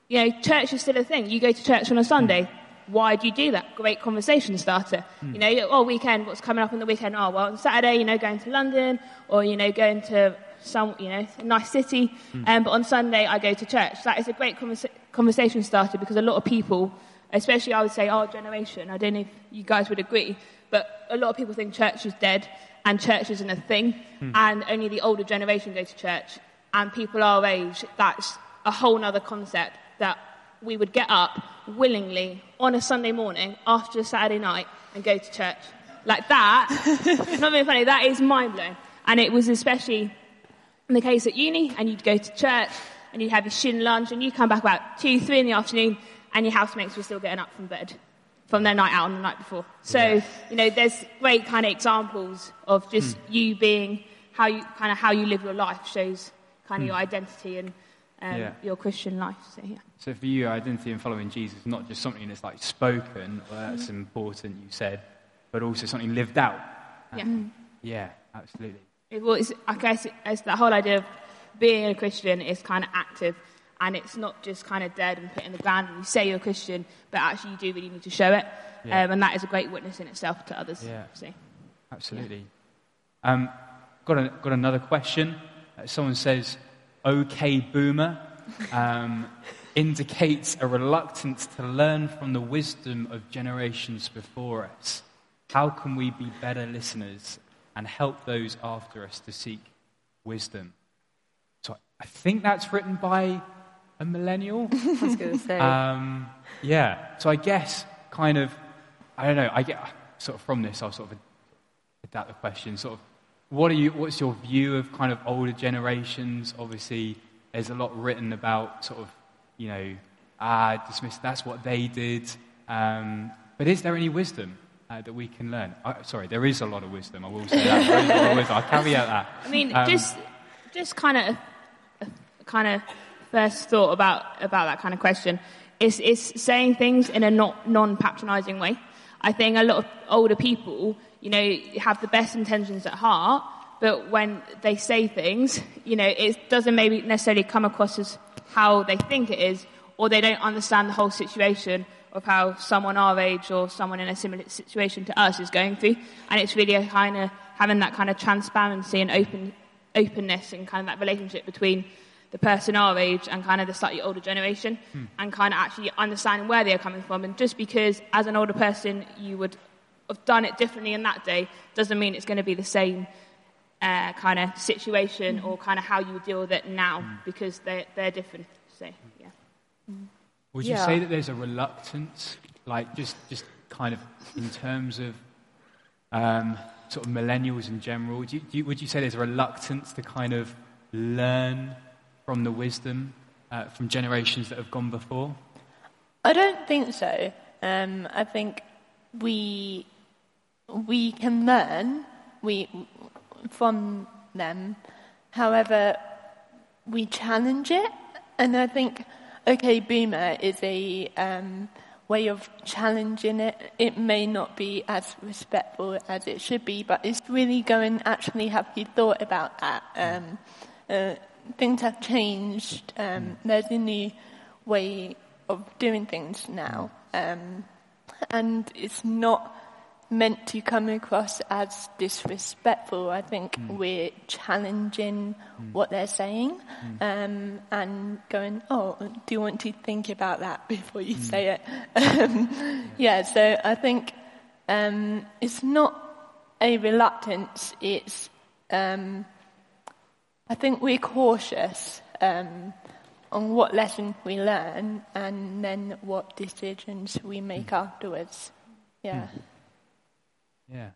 you know, church is still a thing. You go to church on a Sunday. Why do you do that? Great conversation starter. You know, oh, weekend, what's coming up on the weekend? Oh, well, on Saturday, you know, going to London or, you know, going to some, you know, a nice city. Um, but on Sunday, I go to church. That is a great conversa- conversation starter because a lot of people, especially I would say our generation, I don't know if you guys would agree, but a lot of people think church is dead and church isn't a thing and only the older generation go to church and people our age, that's a whole nother concept that we would get up willingly on a Sunday morning after a Saturday night and go to church. Like that, not being funny, that is mind blowing. And it was especially in the case at uni, and you'd go to church and you'd have your shin lunch and you'd come back about two, three in the afternoon and your housemates were still getting up from bed from their night out on the night before. So, you know, there's great kind of examples of just you being how you kind of how you live your life shows kind of your identity and um, Yeah. your Christian life. So, yeah. So for you, identity and following Jesus is not just something that's like spoken, well, that's Mm-hmm. important, you said, but also something lived out. Yeah. Yeah, absolutely. It, well, it's, I guess it's that whole idea of being a Christian is kind of active, and it's not just kind of dead and put in the ground and you say you're a Christian, but actually you do really need to show it, Yeah. um, and that is a great witness in itself to others. Yeah. So, Absolutely. Um, got, a, got another question. Uh, someone says, okay, boomer, um, indicates a reluctance to learn from the wisdom of generations before us. How can we be better listeners and help those after us to seek wisdom? So I think that's written by a millennial. I was going to say. Um, yeah. So I guess kind of, I don't know. I get sort of from this. I'll sort of adapt the question. Sort of, what are you? What's your view of kind of older generations? Obviously, there's a lot written about sort of, you know, ah, dismiss. That's what they did. Um, but is there any wisdom uh, that we can learn? Uh, sorry, there is a lot of wisdom. I will say that. There is a lot of wisdom. I'll caveat that. I mean, Um, just just kind of kind of first thought about about that kind of question is is saying things in a not non patronising way. I think a lot of older people, you know, have the best intentions at heart, but when they say things, you know, it doesn't maybe necessarily come across as how they think it is, or they don't understand the whole situation of how someone our age or someone in a similar situation to us is going through. And it's really a kind of having that kind of transparency and open openness and kind of that relationship between the person our age and kind of the slightly older generation hmm. and kind of actually understanding where they're coming from. And just because as an older person you would have done it differently in that day doesn't mean it's going to be the same uh, kind of situation or kind of how you would deal with it now because they're, they're different. So, yeah. Would you Yeah. say that there's a reluctance, like just, just kind of in terms of um, sort of millennials in general? Do you, do you, would you say there's a reluctance to kind of learn from the wisdom uh, from generations that have gone before? I don't think so. Um, I think we we can learn we from them. However, we challenge it, and I think okay, boomer is a um, way of challenging it. It may not be as respectful as it should be, but it's really going. Actually, have you thought about that? Um, uh, things have changed. Um, there's a new way of doing things now, um, and it's not meant to come across as disrespectful. I think we're challenging what they're saying um, and going, "Oh, do you want to think about that before you say it?" Um, yeah, so I think um, it's not a reluctance. It's um, I think we're cautious um, on what lesson we learn and then what decisions we make afterwards. Yeah. Yeah.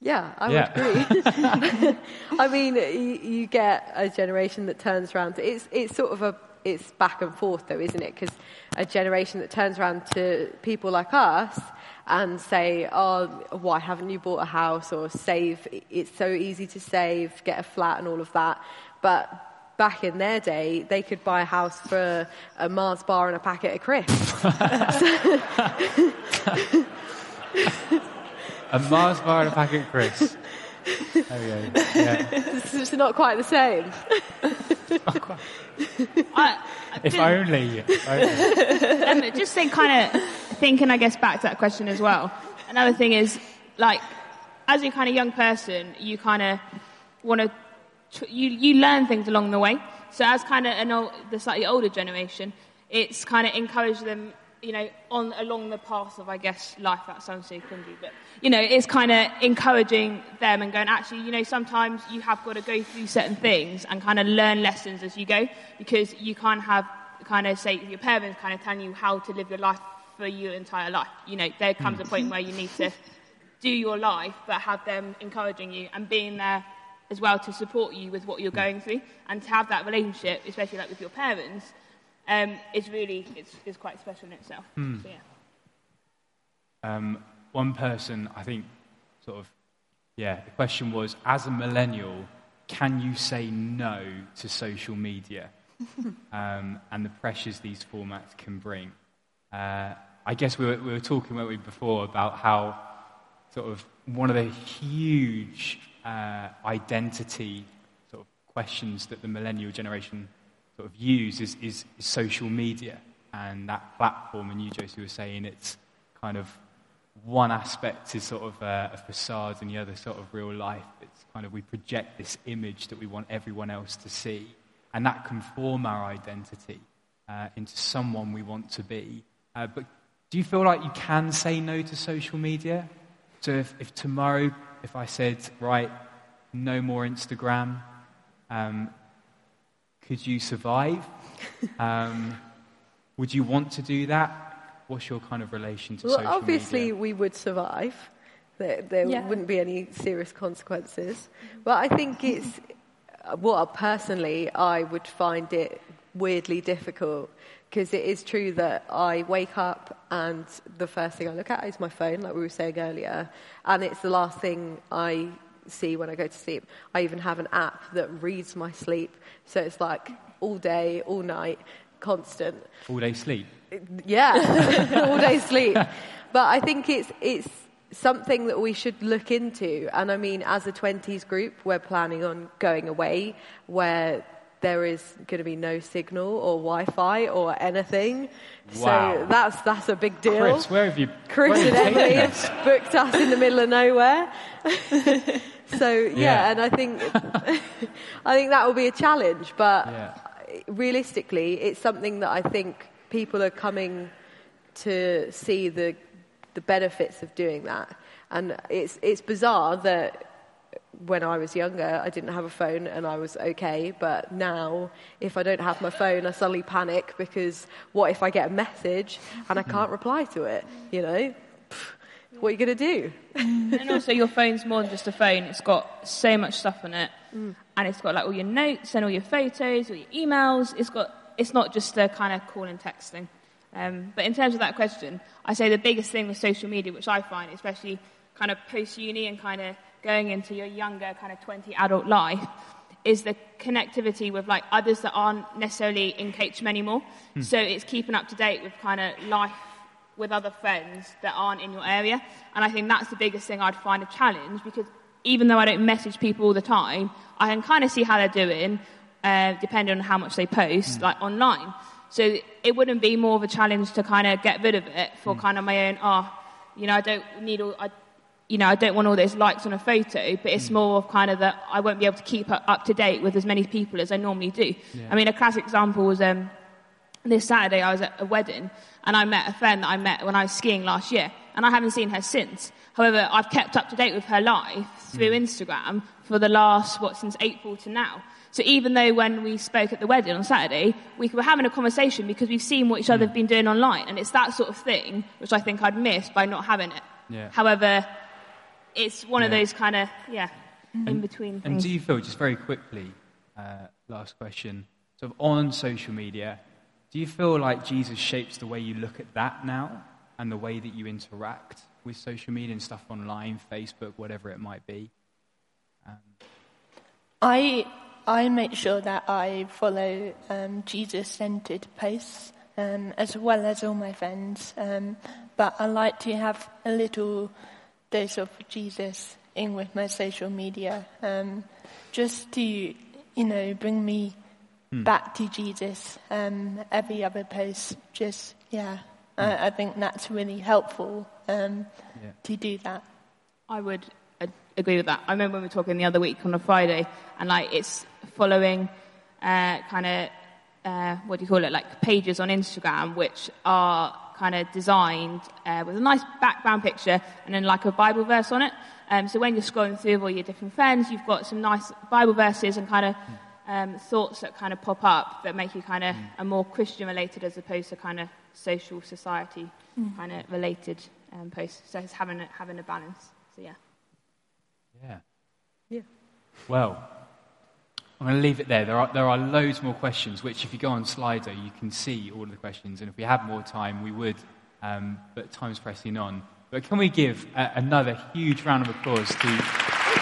Yeah, I Yeah. would agree. I mean, you, you get a generation that turns around. It's it's sort of a it's back and forth though, isn't it? Because a generation that turns around to people like us and say, "Oh, why haven't you bought a house?" or "Save. It's so easy to save. Get a flat and all of that." But back in their day, they could buy a house for a Mars bar and a packet of crisps. A Mars bar and a packet of crisps. There we go. Yeah. it's just not quite the same. I, If only. if only. um, just think, kind of thinking, I guess, back to that question as well. Another thing is, like, as a kind of young person, you kind of want to, tr- you, you learn things along the way. So as kind of an old, the slightly older generation, it's kind of encourage them, you know, on along the path of, I guess, life. That sounds so cringy, but you know, it's kind of encouraging them and going, actually, you know, sometimes you have got to go through certain things and kind of learn lessons as you go because you can't have kind of say your parents kind of telling you how to live your life for your entire life. You know, there comes a point where you need to do your life, but have them encouraging you and being there as well to support you with what you're going through, and to have that relationship, especially like with your parents, um, is really it's, is quite special in itself. So, yeah. Um, one person, I think, sort of, yeah, the question was as a millennial, can you say no to social media um, and the pressures these formats can bring? Uh, I guess we were, we were talking, weren't we, before about how sort of one of the huge uh, identity sort of questions that the millennial generation sort of use is, is, social media and that platform. And you, Josie, were saying it's kind of one aspect is sort of uh, a facade and the other sort of real life. It's kind of we project this image that we want everyone else to see, and that can form our identity uh, into someone we want to be. Uh, but do you feel like you can say no to social media? So if, if tomorrow, if I said, right, no more Instagram, um, could you survive? um, would you want to do that? What's your kind of relation to Well, social obviously, media? we would survive. There, there Yeah. wouldn't be any serious consequences. But I think it's, well, personally, I would find it weirdly difficult because it is true that I wake up and the first thing I look at is my phone, like we were saying earlier, and it's the last thing I see when I go to sleep. I even have an app that reads my sleep, so it's like all day, all night, constant. All day sleep. Yeah, all day sleep. But I think it's it's something that we should look into. And I mean, as a twenties group, we're planning on going away where there is going to be no signal or Wi-Fi or anything. Wow. So that's that's a big deal. Chris, where have you? Chris and Emily have booked us in the middle of nowhere. so yeah, Yeah. and I think I think that will be a challenge. But Yeah. realistically, it's something that I think people are coming to see the the benefits of doing that. And it's, it's bizarre that when I was younger, I didn't have a phone and I was okay. But now, if I don't have my phone, I suddenly panic because what if I get a message and I can't reply to it? You know, what are you going to do? and also, your phone's more than just a phone. It's got so much stuff on it, mm. and it's got like all your notes and all your photos, all your emails. It's got. It's not just a kind of call and texting. Um, but in terms of that question, I say the biggest thing with social media, which I find, especially kind of post uni and kind of going into your younger kind of 20 adult life is the connectivity with like others that aren't necessarily in Caterham anymore. Hmm. So it's keeping up to date with kind of life with other friends that aren't in your area. And I think that's the biggest thing I'd find a challenge because even though I don't message people all the time, I can kind of see how they're doing, uh, depending on how much they post, hmm. like online. So it wouldn't be more of a challenge to kind of get rid of it for hmm. kind of my own, oh, you know, I don't need all, I you know, I don't want all those likes on a photo, but it's mm. more of kind of that I won't be able to keep up to date with as many people as I normally do. Yeah. I mean, a classic example was um, this Saturday I was at a wedding and I met a friend that I met when I was skiing last year, and I haven't seen her since. However, I've kept up to date with her life through mm. Instagram for the last, what, since April to now. So even though when we spoke at the wedding on Saturday, we were having a conversation because we've seen what each other have been doing online, and it's that sort of thing which I think I'd miss by not having it. Yeah. However, it's one yeah. of those kind of yeah and, in between things. And do you feel just very quickly, uh, last question, sort of on social media, do you feel like Jesus shapes the way you look at that now and the way that you interact with social media and stuff online, Facebook, whatever it might be? Um, I I make sure that I follow um, Jesus-centered posts um, as well as all my friends, um, but I like to have a little dose of Jesus in with my social media, um, just to, you know, bring me hmm. back to Jesus. Um, every other post, just, yeah, hmm. I, I, think that's really helpful um, yeah. to do that. I would agree with that. I remember when we were talking the other week on a Friday, and like it's following uh, kind of, uh, what do you call it, like pages on Instagram, which are kind of designed uh, with a nice background picture and then like a Bible verse on it. Um, so when you're scrolling through all your different friends, you've got some nice Bible verses and kind of um, thoughts that kind of pop up that make you kind of mm. a more Christian related as opposed to kind of social society mm. kind of related um, posts. So it's having a, having a balance. So yeah. Yeah. Yeah. Well, I'm going to leave it there. There are, there are loads more questions, which if you go on sli.do, you can see all of the questions. And if we had more time, we would, um, but time's pressing on. But can we give a, another huge round of applause to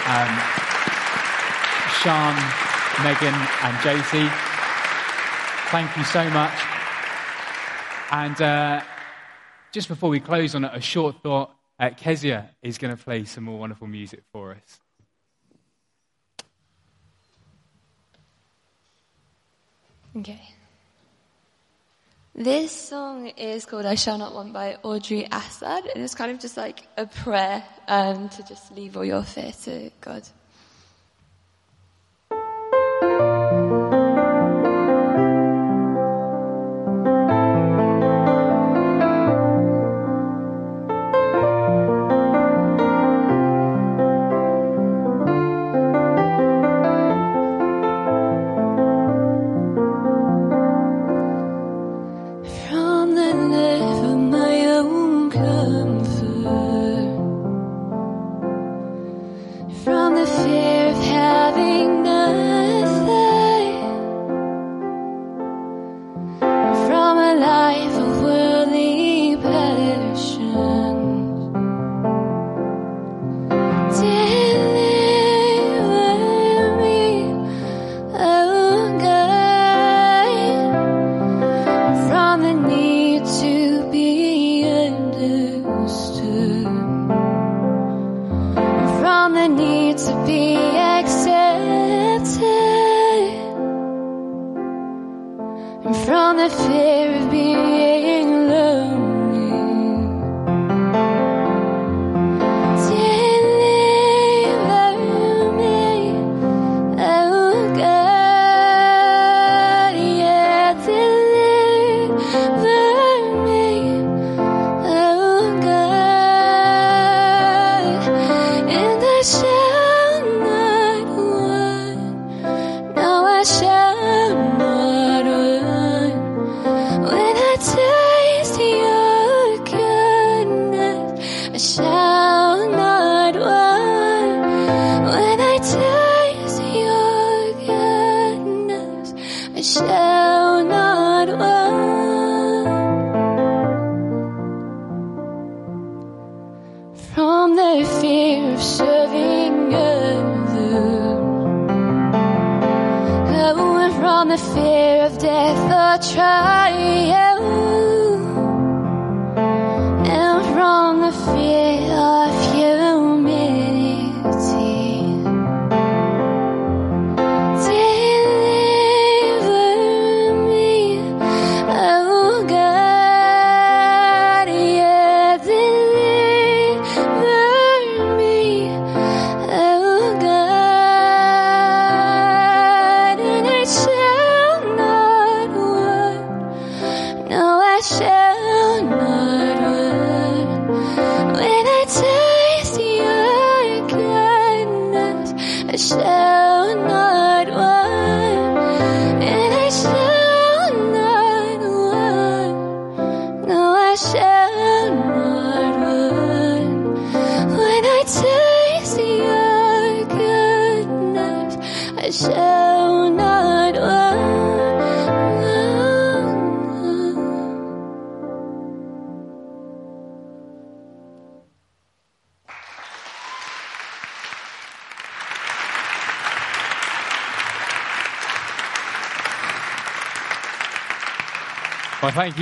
um, Sean, Megan, and Josie? Thank you so much. And uh, just before we close on a short thought, uh, Kezia is going to play some more wonderful music for us. Okay. This song is called I Shall Not Want by Audrey Assad, and it's kind of just like a prayer um, to just leave all your fear to God.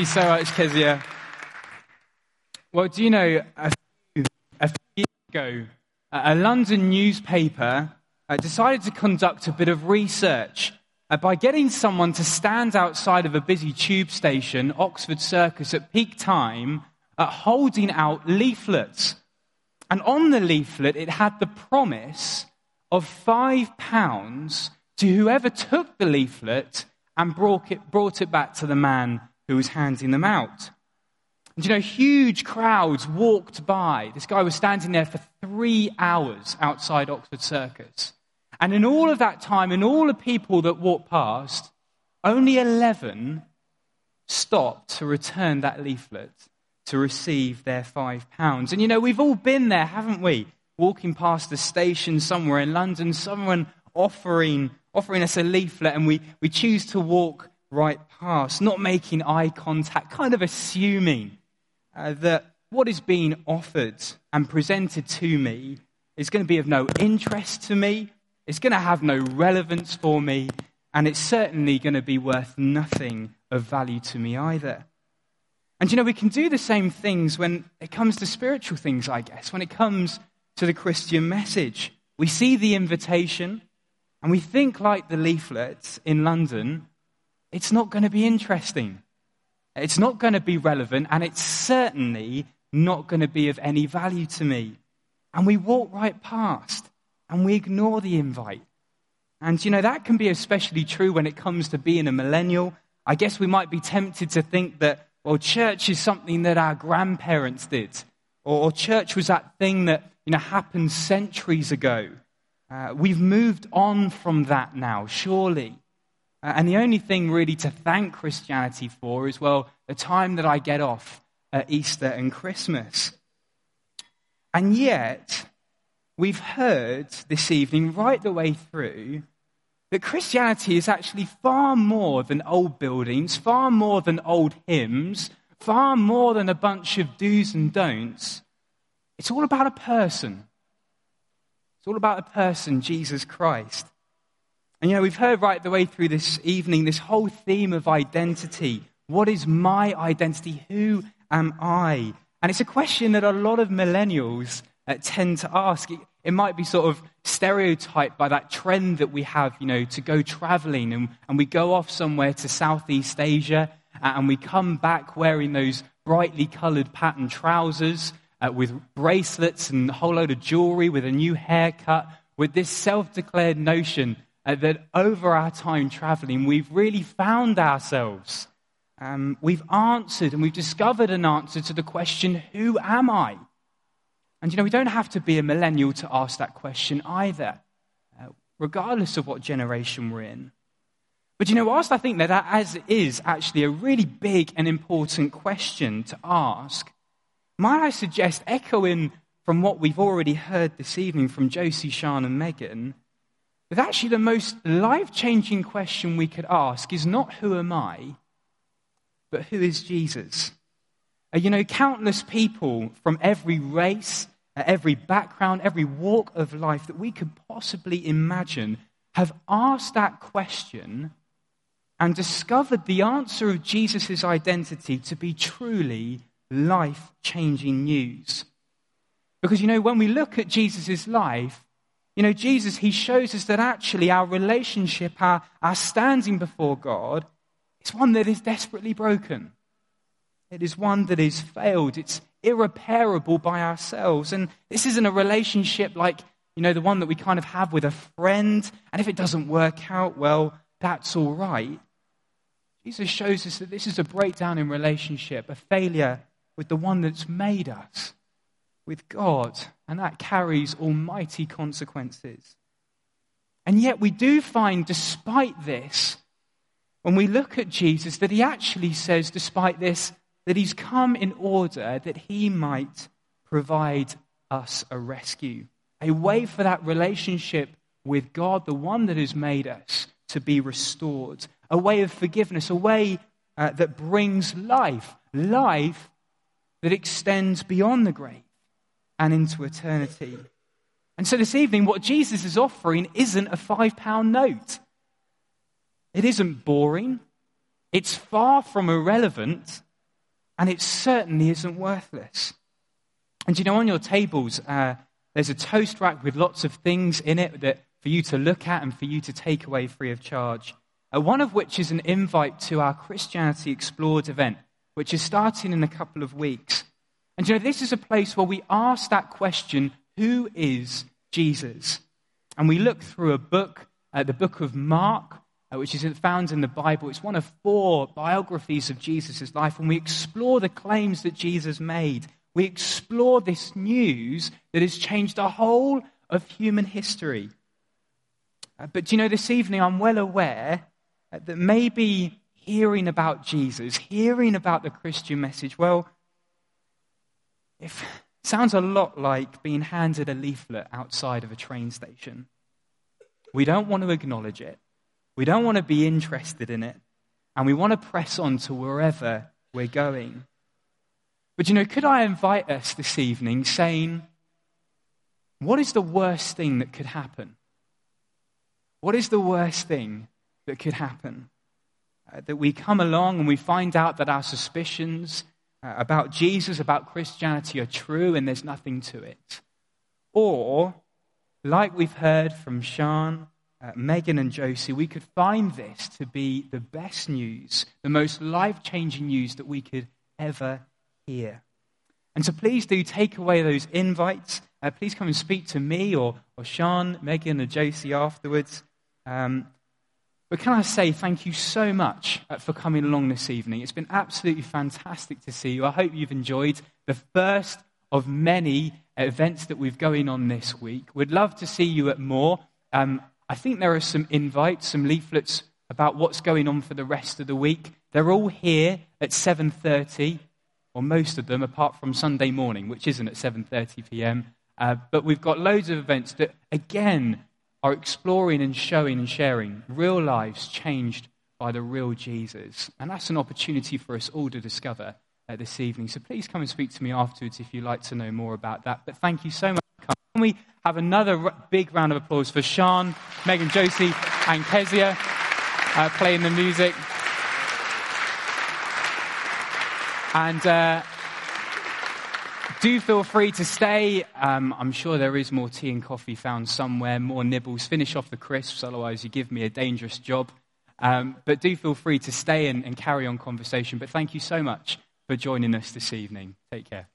You so much, Kezia. Well, do you know, a few, a few years ago, a London newspaper uh, decided to conduct a bit of research uh, by getting someone to stand outside of a busy tube station, Oxford Circus, at peak time, uh, holding out leaflets. And on the leaflet, it had the promise of five pounds to whoever took the leaflet and brought it, brought it back to the man who was handing them out. And you know, huge crowds walked by. This guy was standing there for three hours outside Oxford Circus. And in all of that time, in all the people that walked past, only 11 stopped to return that leaflet to receive their five pounds. And you know, we've all been there, haven't we? Walking past a station somewhere in London, someone offering, offering us a leaflet, and we, we choose to walk right past, not making eye contact, kind of assuming uh, that what is being offered and presented to me is going to be of no interest to me, it's going to have no relevance for me, and it's certainly going to be worth nothing of value to me either. And you know, we can do the same things when it comes to spiritual things, I guess. When it comes to the Christian message, we see the invitation and we think, like the leaflets in London, it's not going to be interesting. It's not going to be relevant, and it's certainly not going to be of any value to me. And we walk right past and we ignore the invite. And you know, that can be especially true when it comes to being a millennial. I guess we might be tempted to think that, well, church is something that our grandparents did, or, or church was that thing that, you know, happened centuries ago. Uh, we've moved on from that now, surely. And the only thing really to thank Christianity for is, well, the time that I get off at Easter and Christmas. And yet, we've heard this evening, right the way through, that Christianity is actually far more than old buildings, far more than old hymns, far more than a bunch of do's and don'ts. It's all about a person. It's all about a person, Jesus Christ. And you know, we've heard right the way through this evening this whole theme of identity. What is my identity? Who am I? And it's a question that a lot of millennials uh, tend to ask. It, it might be sort of stereotyped by that trend that we have, you know, to go traveling and, and we go off somewhere to Southeast Asia uh, and we come back wearing those brightly colored patterned trousers uh, with bracelets and a whole load of jewelry, with a new haircut, with this self declared notion uh, that over our time traveling, we've really found ourselves. Um, we've answered and we've discovered an answer to the question, Who am I? And you know, we don't have to be a millennial to ask that question either, uh, regardless of what generation we're in. But you know, whilst I think that that as is actually a really big and important question to ask, might I suggest, echoing from what we've already heard this evening from Josie, Sean, and Megan, Actually, the most life changing question we could ask is not who am I, but who is Jesus? Uh, you know, countless people from every race, uh, every background, every walk of life that we could possibly imagine have asked that question and discovered the answer of Jesus' identity to be truly life changing news. Because, you know, when we look at Jesus' life, you know, Jesus, he shows us that actually our relationship, our, our standing before God, is one that is desperately broken. It is one that is failed. It's irreparable by ourselves. And this isn't a relationship like, you know, the one that we kind of have with a friend. And if it doesn't work out, well, that's all right. Jesus shows us that this is a breakdown in relationship, a failure with the one that's made us, with God. And that carries almighty consequences. And yet, we do find, despite this, when we look at Jesus, that he actually says, despite this, that he's come in order that he might provide us a rescue, a way for that relationship with God, the one that has made us, to be restored, a way of forgiveness, a way uh, that brings life, life that extends beyond the grave and into eternity. And so this evening, what Jesus is offering isn't a five pound note. It isn't boring. It's far from irrelevant and it certainly isn't worthless. And you know, on your tables, uh, there's a toast rack with lots of things in it that for you to look at and for you to take away free of charge. Uh, one of which is an invite to our Christianity Explored event, which is starting in a couple of weeks. And you know, this is a place where we ask that question who is Jesus? And we look through a book, uh, the book of Mark, uh, which is found in the Bible. It's one of four biographies of Jesus' life, and we explore the claims that Jesus made. We explore this news that has changed the whole of human history. Uh, but you know, this evening I'm well aware uh, that maybe hearing about Jesus, hearing about the Christian message, well, it sounds a lot like being handed a leaflet outside of a train station. We don't want to acknowledge it. We don't want to be interested in it. And we want to press on to wherever we're going. But you know, could I invite us this evening saying, what is the worst thing that could happen? What is the worst thing that could happen? Uh, that we come along and we find out that our suspicions about Jesus, about Christianity are true and there's nothing to it. Or, like we've heard from Sean uh, Megan and Josie, we could find this to be the best news, the most life changing news that we could ever hear. And so please do take away those invites. Uh, please come and speak to me or, or Sean, Megan, or Josie afterwards. Um, but can I say thank you so much uh, for coming along this evening? It's been absolutely fantastic to see you. I hope you've enjoyed the first of many events that we've going on this week. We'd love to see you at more. Um, I think there are some invites, some leaflets about what's going on for the rest of the week. They're all here at 7:30, or most of them, apart from Sunday morning, which isn't at 7:30 p.m. Uh, but we've got loads of events that, again, are exploring and showing and sharing real lives changed by the real Jesus. And that's an opportunity for us all to discover uh, this evening. So please come and speak to me afterwards if you'd like to know more about that. But thank you so much. Can we have another r- big round of applause for Sean, Megan Josie, and Kezia uh, playing the music? And uh, do feel free to stay. Um, I'm sure there is more tea and coffee found somewhere, more nibbles. Finish off the crisps, otherwise, you give me a dangerous job. Um, but do feel free to stay and, and carry on conversation. But thank you so much for joining us this evening. Take care.